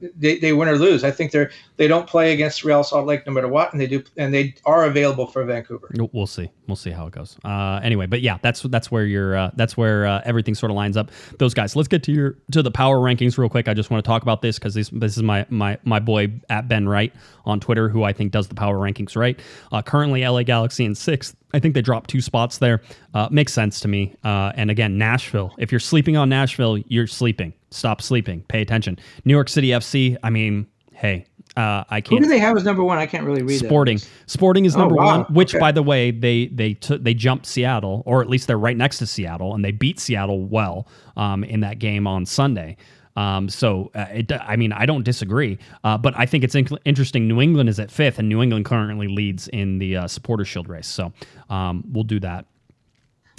they they win or lose. I think they're they don't play against Real Salt Lake no matter what, and they do and they are available for Vancouver. We'll see. We'll see how it goes. Uh, anyway, but yeah, that's that's where your uh, that's where uh, everything sort of lines up. Those guys. Let's get to your to the power rankings real quick. I just want to talk about this because this this is my my my boy at Ben Wright on Twitter, who I think does the power rankings right. Uh, currently, LA Galaxy in sixth. I think they dropped two spots there. Uh, makes sense to me. Uh, and again, Nashville. If you're sleeping on Nashville, you're sleeping. Stop sleeping. Pay attention. New York City FC. I mean, hey, uh, I can't. What do they have as number one? I can't really read. Sporting. Sporting is number Oh, wow. one, which Okay. by the way, they they took they jumped Seattle, or at least they're right next to Seattle, and they beat Seattle well um, in that game on Sunday. Um, so uh, it, I mean, I don't disagree, uh, but I think it's in- interesting. New England is at fifth, and New England currently leads in the uh, Supporter Shield race. So um, we'll do that.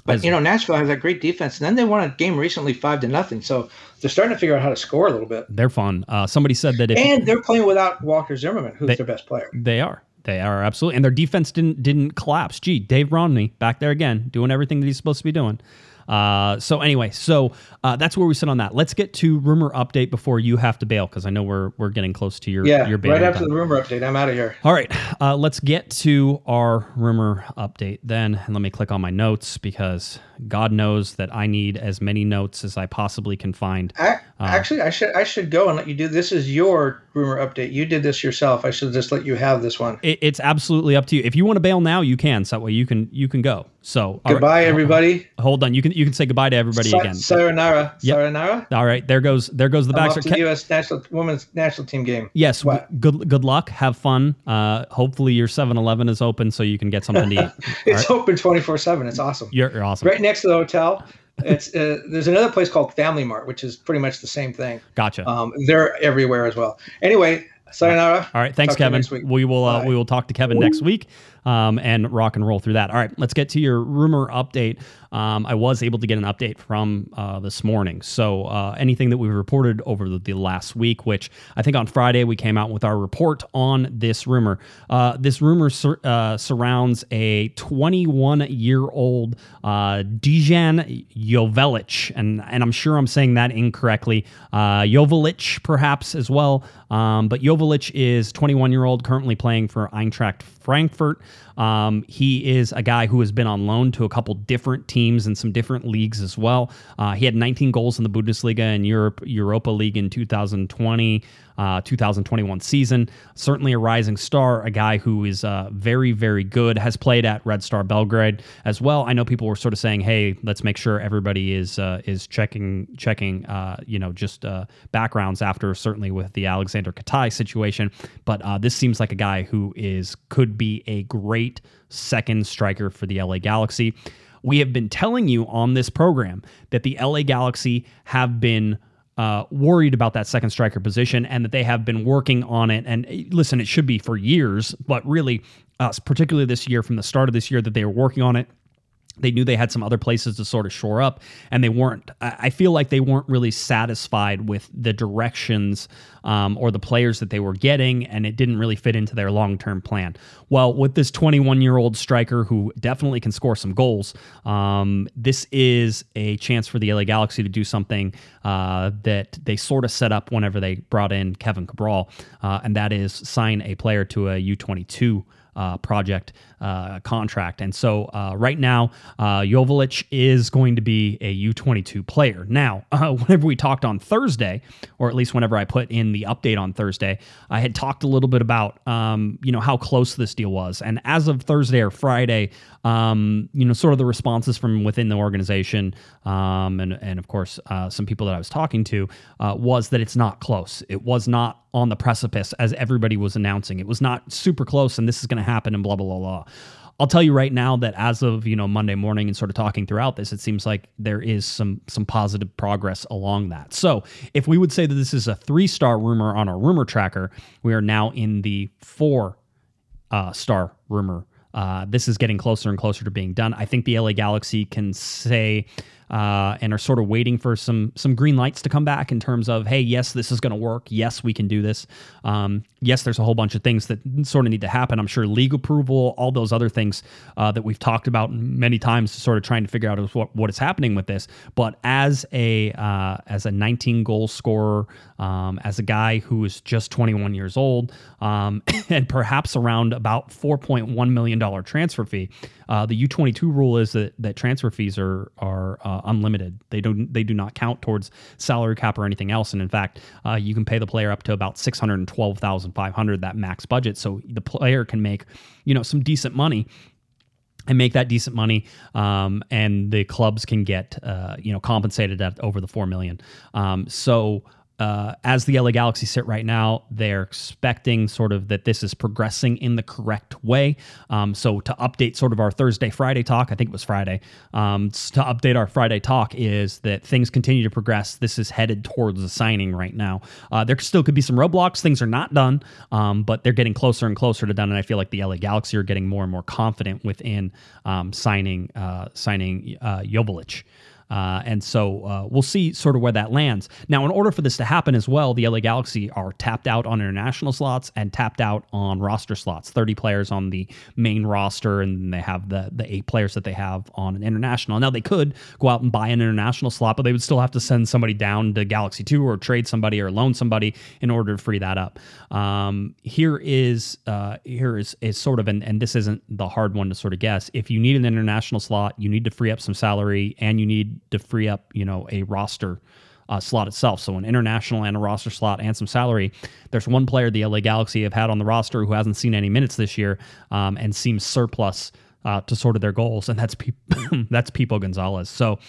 But you know, Nashville has that great defense, and then they won a game recently five to nothing. So they're starting to figure out how to score a little bit. They're fun. Uh, somebody said that if And they're playing without Walker Zimmerman, who's They- their best player. They are. They are absolutely, and their defense didn't didn't collapse. Gee, Dave Romney back there again, doing everything that he's supposed to be doing. Uh, so anyway, so uh, that's where we sit on that. Let's get to rumor update before you have to bail because I know we're we're getting close to your Yeah, your right after time. the rumor update, I'm out of here. All right, uh, let's get to our rumor update then. And let me click on my notes because God knows that I need as many notes as I possibly can find. I, actually, I should I should go and let you do. This is your rumor update. You did this yourself. I should just let you have this one. It, it's absolutely up to you. If you want to bail now, you can. So that way you can you can go. So all right. Goodbye, everybody. Hold on. You can you can say goodbye to everybody Sa- again. Sayonara. Yep. Sayonara. All right, there goes there goes the back. to the U.S. national women's national team game. yes, w- good good luck. Have fun. Uh, hopefully your 7-Eleven is open so you can get something to eat. It's right? open 24 seven. It's awesome. You're, you're awesome. Right next to the hotel. It's uh, there's another place called Family Mart, which is pretty much the same thing. Gotcha. Um, they're everywhere as well. Anyway, sayonara. All right, thanks, Kevin. We will uh, Bye. we will talk to Kevin next week um, and rock and roll through that. All right, let's get to your rumor update. Um, I was able to get an update from uh, this morning. So uh, anything that we've reported over the, the last week, which I think on Friday we came out with our report on this rumor. Uh, this rumor sur- uh, surrounds a 21 year old uh, Dejan Joveljic, and and I'm sure I'm saying that incorrectly. Uh, Jovelic, perhaps as well. Um, but Joveljic is 21 year old, currently playing for Eintracht Frankfurt. Um, he is a guy who has been on loan to a couple different teams in some different leagues as well. Uh, he had 19 goals in the Bundesliga and Europe Europa League in 2020. Uh, 2021 season. Certainly a rising star, a guy who is uh, very, very good. Has played at Red Star Belgrade as well. I know people were sort of saying, "Hey, let's make sure everybody is uh, is checking checking, uh, you know, just uh, backgrounds after certainly with the Aleksandar Katai situation." But this seems like a guy who is could be a great second striker for the LA Galaxy. We have been telling you on this program that the LA Galaxy have been uh, worried about that second striker position and that they have been working on it. And eh, listen, it should be for years, but really, uh, particularly this year, from the start of this year, that they were working on it they knew they had some other places to sort of shore up and they weren't i feel like they weren't really satisfied with the directions um, or the players that they were getting and it didn't really fit into their long-term plan well with this 21 year old striker who definitely can score some goals um, this is a chance for the la galaxy to do something uh, that they sort of set up whenever they brought in kevin cabral uh, and that is sign a player to a u22 uh, project uh, contract. And so uh, right now, uh, Joveljic is going to be a U22 player. Now, whenever we talked on Thursday, or at least whenever I put in the update on Thursday, I had talked a little bit about um, you know how close this deal was. And as of Thursday or Friday, um, you know, sort of the responses from within the organization, um, and and of course uh, some people that I was talking to, uh, was that it's not close. It was not on the precipice as everybody was announcing. It was not super close, and this is going to happen, and blah blah blah blah. I'll tell you right now that as of you know Monday morning and sort of talking throughout this, it seems like there is some some positive progress along that. So if we would say that this is a three star rumor on our rumor tracker, we are now in the four uh, star rumor. Uh, this is getting closer and closer to being done. I think the LA Galaxy can say uh, and are sort of waiting for some some green lights to come back in terms of hey yes this is going to work. Yes we can do this. Um, yes there's a whole bunch of things that sort of need to happen. I'm sure league approval all those other things uh, that we've talked about many times sort of trying to figure out what, what is happening with this. But as a uh, as a 19 goal scorer um, as a guy who is just 21 years old um, and perhaps around about 4.1 million dollar transfer fee uh, the U22 rule is that, that transfer fees are are uh, unlimited. They don't they do not count towards salary cap or anything else. And in fact, uh, you can pay the player up to about six hundred and twelve thousand five hundred that max budget. So the player can make you know some decent money and make that decent money, um, and the clubs can get uh, you know compensated at over the four million. Um, so uh, as the LA Galaxy sit right now, they're expecting sort of that this is progressing in the correct way. Um, so to update sort of our Thursday, Friday talk, I think it was Friday, um, to update our Friday talk is that things continue to progress. This is headed towards a signing right now. Uh, there still could be some roadblocks. Things are not done, um, but they're getting closer and closer to done. And I feel like the LA Galaxy are getting more and more confident within um, signing uh, signing uh, Joveljic. Uh, and so uh, we'll see sort of where that lands. Now, in order for this to happen as well, the LA Galaxy are tapped out on international slots and tapped out on roster slots. 30 players on the main roster, and they have the, the eight players that they have on an international. Now, they could go out and buy an international slot, but they would still have to send somebody down to Galaxy 2 or trade somebody or loan somebody in order to free that up. Um, here is uh, here is, is sort of, and, and this isn't the hard one to sort of guess. If you need an international slot, you need to free up some salary and you need to free up, you know, a roster uh, slot itself. So an international and a roster slot and some salary. There's one player the LA Galaxy have had on the roster who hasn't seen any minutes this year um, and seems surplus uh, to sort of their goals, and that's that's Pepi Gonzalez. So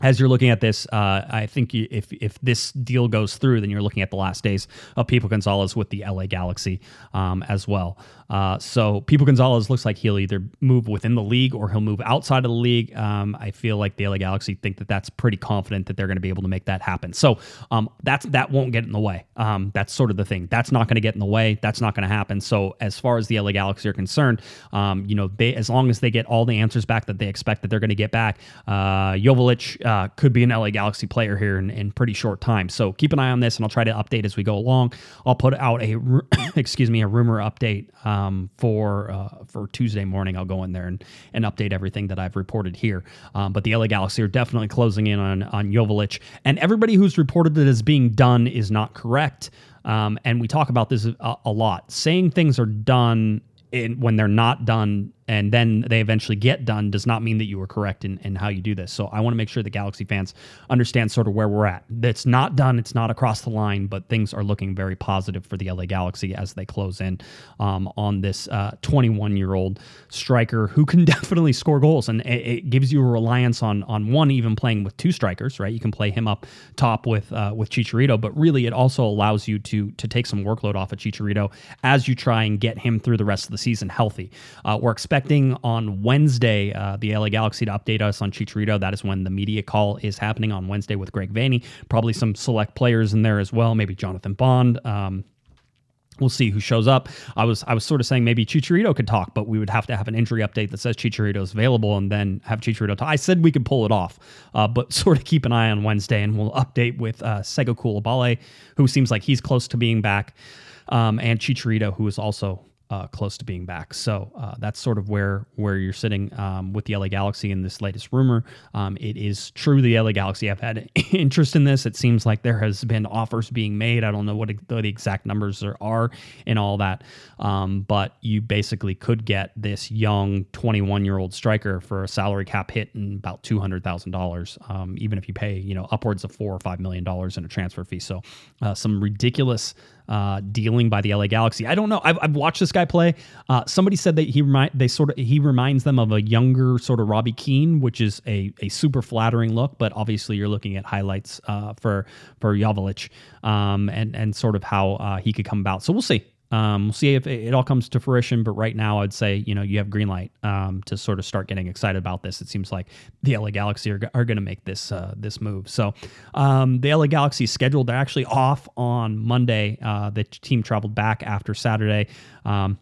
as you're looking at this, uh, I think if if this deal goes through, then you're looking at the last days of Pepi Gonzalez with the LA Galaxy um, as well. Uh, so Pepi Gonzalez looks like he'll either move within the league or he'll move outside of the league. Um, I feel like the LA Galaxy think that that's pretty confident that they're going to be able to make that happen. So um, that's that won't get in the way. Um, that's sort of the thing. That's not going to get in the way. That's not going to happen. So as far as the LA Galaxy are concerned, um, you know, they as long as they get all the answers back that they expect that they're going to get back, uh, Joveljic uh, could be an LA Galaxy player here in, in pretty short time. So keep an eye on this, and I'll try to update as we go along. I'll put out a excuse me a rumor update um, for uh, for Tuesday morning. I'll go in there and, and update everything that I've reported here. Um, but the LA Galaxy are definitely closing in on on Joveljic, and everybody who's reported that as being done is not correct. Um, and we talk about this a, a lot. Saying things are done in, when they're not done and then they eventually get done does not mean that you were correct in, in how you do this. So I want to make sure the Galaxy fans understand sort of where we're at. It's not done, it's not across the line, but things are looking very positive for the LA Galaxy as they close in um, on this 21 uh, year old striker who can definitely score goals. And it, it, gives you a reliance on on one even playing with two strikers, right? You can play him up top with uh, with Chicharito, but really it also allows you to to take some workload off of Chicharito as you try and get him through the rest of the season healthy. Uh, we're expecting expecting on Wednesday uh, the LA Galaxy to update us on Chicharito. That is when the media call is happening on Wednesday with Greg Vanney. Probably some select players in there as well. Maybe Jonathan Bond. Um, We'll see who shows up. I was I was sort of saying maybe Chicharito could talk, but we would have to have an injury update that says Chicharito is available, and then have Chicharito talk. I said we could pull it off, uh, but sort of keep an eye on Wednesday, and we'll update with uh, Sega Coulibaly, who seems like he's close to being back, um, and Chicharito, who is also uh, close to being back. So uh, that's sort of where where you're sitting um, with the LA Galaxy in this latest rumor. Um, it is true the LA Galaxy have had interest in this. It seems like there has been offers being made. I don't know what the exact numbers are, are in all that, um, but you basically could get this young 21 year old striker for a salary cap hit in about two hundred thousand um, dollars, even if you pay you know upwards of four or five million dollars in a transfer fee. So uh, some ridiculous uh, dealing by the LA Galaxy. I don't know. I've, I've watched this guy play. Uh, somebody said that he remind they sort of he reminds them of a younger sort of Robbie Keane, which is a a super flattering look. But obviously, you're looking at highlights uh, for for Joveljic um, and and sort of how uh, he could come about. So we'll see. Um, we'll see if it all comes to fruition. But right now, I'd say you know you have green light um, to sort of start getting excited about this. It seems like the LA Galaxy are, are going to make this uh, this move. So um, the LA Galaxy scheduled. They're actually off on Monday. Uh, the team traveled back after Saturday. Um,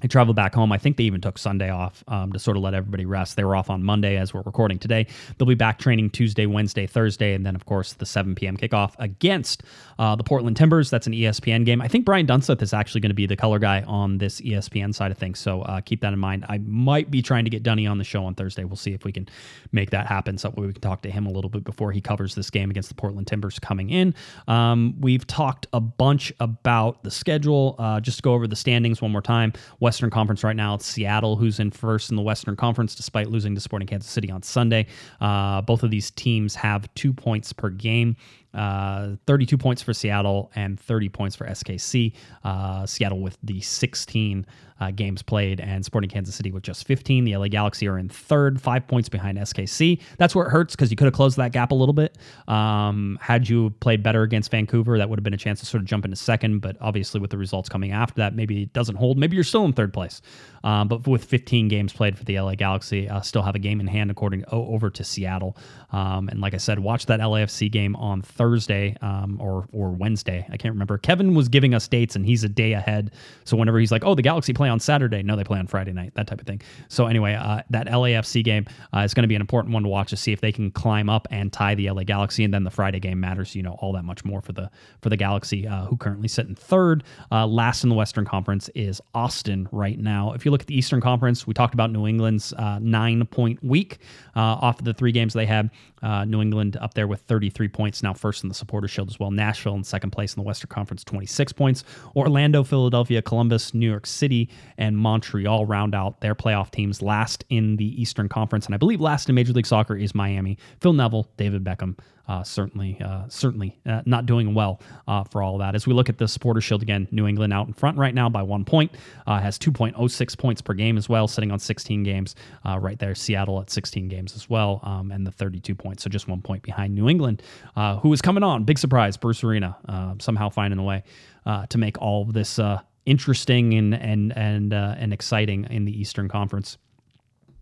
they traveled back home. I think they even took Sunday off um, to sort of let everybody rest. They were off on Monday as we're recording today. They'll be back training Tuesday, Wednesday, Thursday, and then, of course, the 7 p.m. kickoff against uh, the Portland Timbers. That's an ESPN game. I think Brian Dunseth is actually going to be the color guy on this ESPN side of things. So uh, keep that in mind. I might be trying to get Dunny on the show on Thursday. We'll see if we can make that happen. So we can talk to him a little bit before he covers this game against the Portland Timbers coming in. Um, we've talked a bunch about the schedule. Uh, just to go over the standings one more time. Western Conference right now, it's Seattle who's in first in the Western Conference despite losing to Sporting Kansas City on Sunday. Uh, both of these teams have two points per game. Uh, 32 points for Seattle and 30 points for SKC. Uh, Seattle with the 16 uh, games played, and Sporting Kansas City with just 15. The LA Galaxy are in third, five points behind SKC. That's where it hurts because you could have closed that gap a little bit. Um, had you played better against Vancouver, that would have been a chance to sort of jump into second. But obviously, with the results coming after that, maybe it doesn't hold. Maybe you're still in third place. Um, but with 15 games played for the LA Galaxy, uh, still have a game in hand according over to Seattle. Um, and like I said, watch that LAFC game on Thursday um, or or Wednesday. I can't remember. Kevin was giving us dates, and he's a day ahead. So whenever he's like, "Oh, the Galaxy play on Saturday," no, they play on Friday night. That type of thing. So anyway, uh, that LAFC game uh, is going to be an important one to watch to see if they can climb up and tie the LA Galaxy, and then the Friday game matters, you know, all that much more for the for the Galaxy, uh, who currently sit in third. Uh, last in the Western Conference is Austin right now. If you look at the Eastern Conference, we talked about New England's uh, nine point week off of the three games they had. Uh, New England up there with 33 points, now first in the Supporter Shield as well. Nashville in second place in the Western Conference, 26 points. Orlando, Philadelphia, Columbus, New York City, and Montreal round out their playoff teams last in the Eastern Conference. And I believe last in Major League Soccer is Miami. Phil Neville, David Beckham, uh, certainly, uh, certainly uh, not doing well uh, for all that. As we look at the Supporter Shield again, New England out in front right now by one point, uh, has 2.06 points per game as well, sitting on 16 games uh, right there. Seattle at 16 games as well, um, and the 32 points, so just one point behind New England, who is coming on. Big surprise, Bruce Arena somehow finding a way to make all of this interesting and and and and exciting in the Eastern Conference.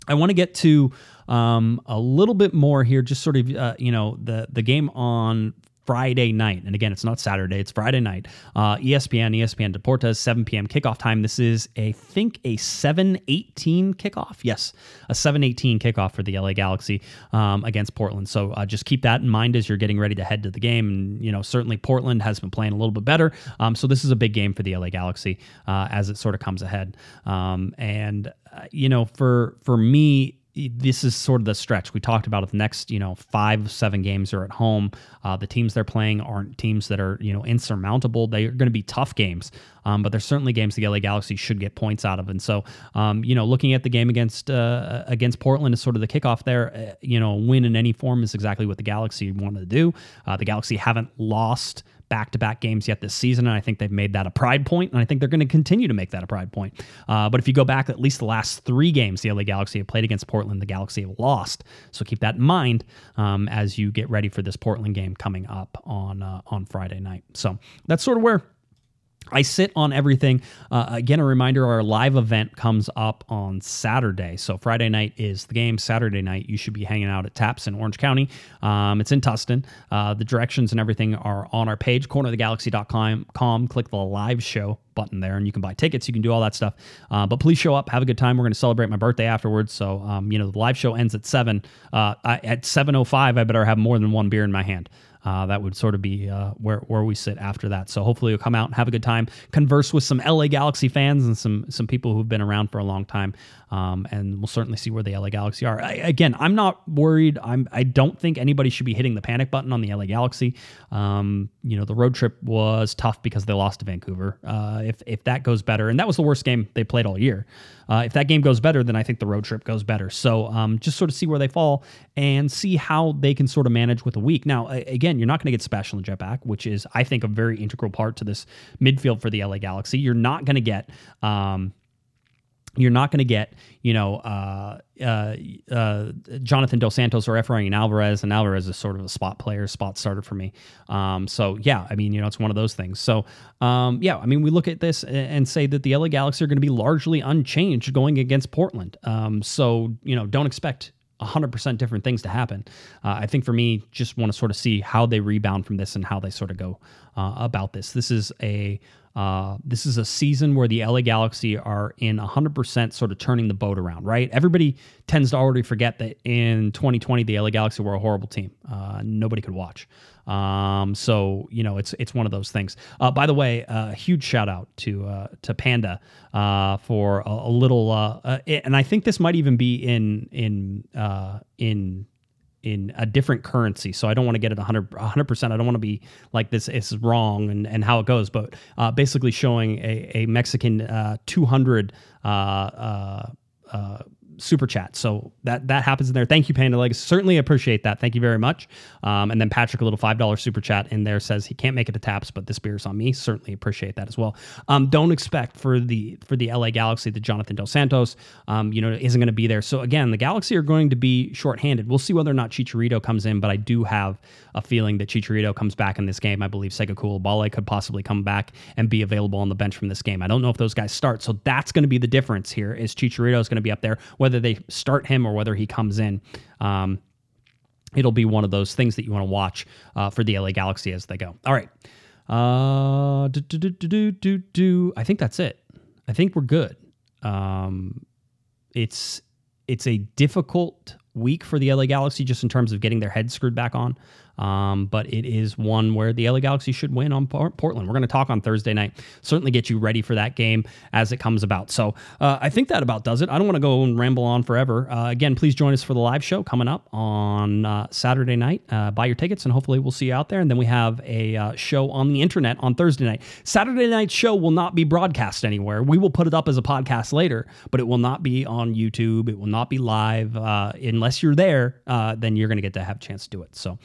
I want to get to um, a little bit more here, just sort of, uh, you know, the the game on Friday night. And again, it's not Saturday, it's Friday night. Uh, ESPN, ESPN Deportes, 7 p.m. kickoff time. This is, I think, a 718 kickoff. Yes, a 718 kickoff for the LA Galaxy um, against Portland. So uh, just keep that in mind as you're getting ready to head to the game. And, you know, certainly Portland has been playing a little bit better. Um, so this is a big game for the LA Galaxy uh, as it sort of comes ahead. Um, and, uh, you know, for, for me, this is sort of the stretch we talked about. It. The next, you know, five seven games are at home. Uh, the teams they're playing aren't teams that are you know insurmountable. They are going to be tough games, um, but there's certainly games the LA Galaxy should get points out of. And so, um, you know, looking at the game against uh, against Portland is sort of the kickoff there. Uh, you know, win in any form is exactly what the Galaxy wanted to do. Uh, the Galaxy haven't lost back to back games yet this season. And I think they've made that a pride point, and I think they're going to continue to make that a pride point. Uh, but if you go back at least the last three games the LA Galaxy have played against Portland, the Galaxy have lost. So keep that in mind um, as you get ready for this Portland game coming up on uh, on Friday night. So that's sort of where I sit on everything. Uh, again, a reminder our live event comes up on Saturday. So, Friday night is the game. Saturday night, you should be hanging out at Taps in Orange County. Um, it's in Tustin. Uh, the directions and everything are on our page, cornerofthegalaxy.com. Click the live show button there and you can buy tickets. You can do all that stuff. Uh, but please show up, have a good time. We're going to celebrate my birthday afterwards. So, um, you know, the live show ends at 7. Uh, I, at 7.05, I better have more than one beer in my hand. Uh, that would sort of be uh, where where we sit after that. So hopefully you'll come out and have a good time, converse with some LA Galaxy fans and some some people who've been around for a long time, um, and we'll certainly see where the LA Galaxy are. I, again, I'm not worried. I'm I don't think anybody should be hitting the panic button on the LA Galaxy. Um, you know, the road trip was tough because they lost to Vancouver. Uh, if if that goes better, and that was the worst game they played all year. Uh, if that game goes better, then I think the road trip goes better. So um, just sort of see where they fall and see how they can sort of manage with a week. Now, again, you're not going to get Sebastian Lletget back, which is I think a very integral part to this midfield for the LA Galaxy. You're not going to get. Um, you're not going to get, you know, uh, uh, uh, Jonathan Dos Santos or Efrain Alvarez, and Alvarez is sort of a spot player, spot starter for me. Um, so yeah, I mean, you know, it's one of those things. So um, yeah, I mean, we look at this and say that the LA Galaxy are going to be largely unchanged going against Portland. Um, so you know, don't expect 100% different things to happen. Uh, I think for me, just want to sort of see how they rebound from this and how they sort of go uh, about this. This is a uh, this is a season where the LA Galaxy are in 100% sort of turning the boat around, right? Everybody tends to already forget that in 2020 the LA Galaxy were a horrible team. Uh, nobody could watch. Um, so you know it's it's one of those things. Uh, by the way, a uh, huge shout out to uh, to Panda uh, for a, a little, uh, and I think this might even be in in in in a different currency. So I don't want to get it 100 percent. I don't want to be like this is wrong and, and how it goes, but uh, basically showing a, a Mexican uh, 200 uh, uh, uh super chat. So that that happens in there. Thank you, Panda Legs. Certainly appreciate that. Thank you very much. Um, and then Patrick, a little five dollar super chat in there says he can't make it to taps, but this beer's on me. Certainly appreciate that as well. Um, don't expect for the for the LA Galaxy that Jonathan Dos Santos, um, you know, isn't going to be there. So again, the Galaxy are going to be shorthanded. We'll see whether or not Chicharito comes in, but I do have a feeling that Chicharito comes back in this game. I believe Sega Coulibaly could possibly come back and be available on the bench from this game. I don't know if those guys start, so that's going to be the difference here. Is Chicharito is going to be up there, whether they start him or whether he comes in. Um, it'll be one of those things that you want to watch uh, for the LA Galaxy as they go. All right. Uh, do, do, do, do, do, I think that's it. I think we're good. Um, it's it's a difficult week for the LA Galaxy just in terms of getting their heads screwed back on. Um, but it is one where the LA Galaxy should win on Portland. We're going to talk on Thursday night. Certainly get you ready for that game as it comes about. So uh, I think that about does it. I don't want to go and ramble on forever. Uh, again, please join us for the live show coming up on uh, Saturday night. Uh, buy your tickets, and hopefully we'll see you out there. And then we have a uh, show on the internet on Thursday night. Saturday night show will not be broadcast anywhere. We will put it up as a podcast later, but it will not be on YouTube. It will not be live uh, unless you're there. then you're going to get to have a chance to do it. So.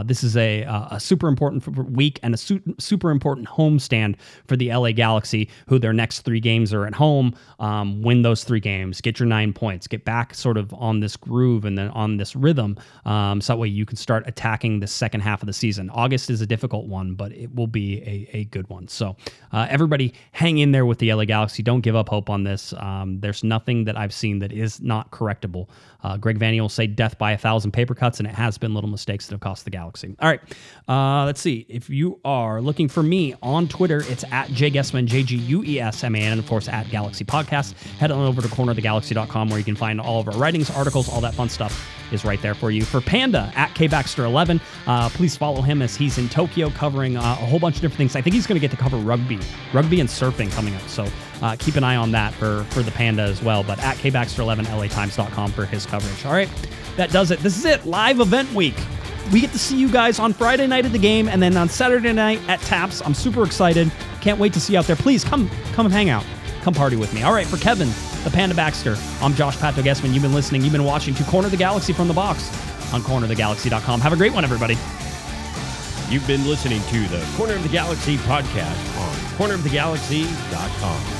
Uh, this is a, uh, a super important week and a su- super important homestand for the LA Galaxy, who their next three games are at home. Um, win those three games, get your nine points, get back sort of on this groove and then on this rhythm. Um, so that way you can start attacking the second half of the season. August is a difficult one, but it will be a, a good one. So uh, everybody hang in there with the LA Galaxy. Don't give up hope on this. Um, there's nothing that I've seen that is not correctable. Uh, Greg Vanney will say death by a thousand paper cuts, and it has been little mistakes that have cost the Galaxy. All right. Uh, let's see. If you are looking for me on Twitter, it's at J Guesman, J G U E S M A N, and of course at Galaxy Podcast. Head on over to cornerofthegalaxy.com where you can find all of our writings, articles, all that fun stuff is right there for you. For Panda at K Baxter 11, uh, please follow him as he's in Tokyo covering uh, a whole bunch of different things. I think he's going to get to cover rugby, rugby and surfing coming up. So uh, keep an eye on that for for the Panda as well. But at K Baxter 11, LATimes.com for his coverage. All right, that does it. This is it. Live event week we get to see you guys on Friday night at the game and then on Saturday night at Taps. I'm super excited. Can't wait to see you out there. Please come come hang out. Come party with me. All right, for Kevin, the Panda Baxter, I'm Josh Pato Guesman. You've been listening. You've been watching to Corner the Galaxy from the box on cornerthegalaxy.com. Have a great one, everybody. You've been listening to the Corner of the Galaxy podcast on cornerofthegalaxy.com.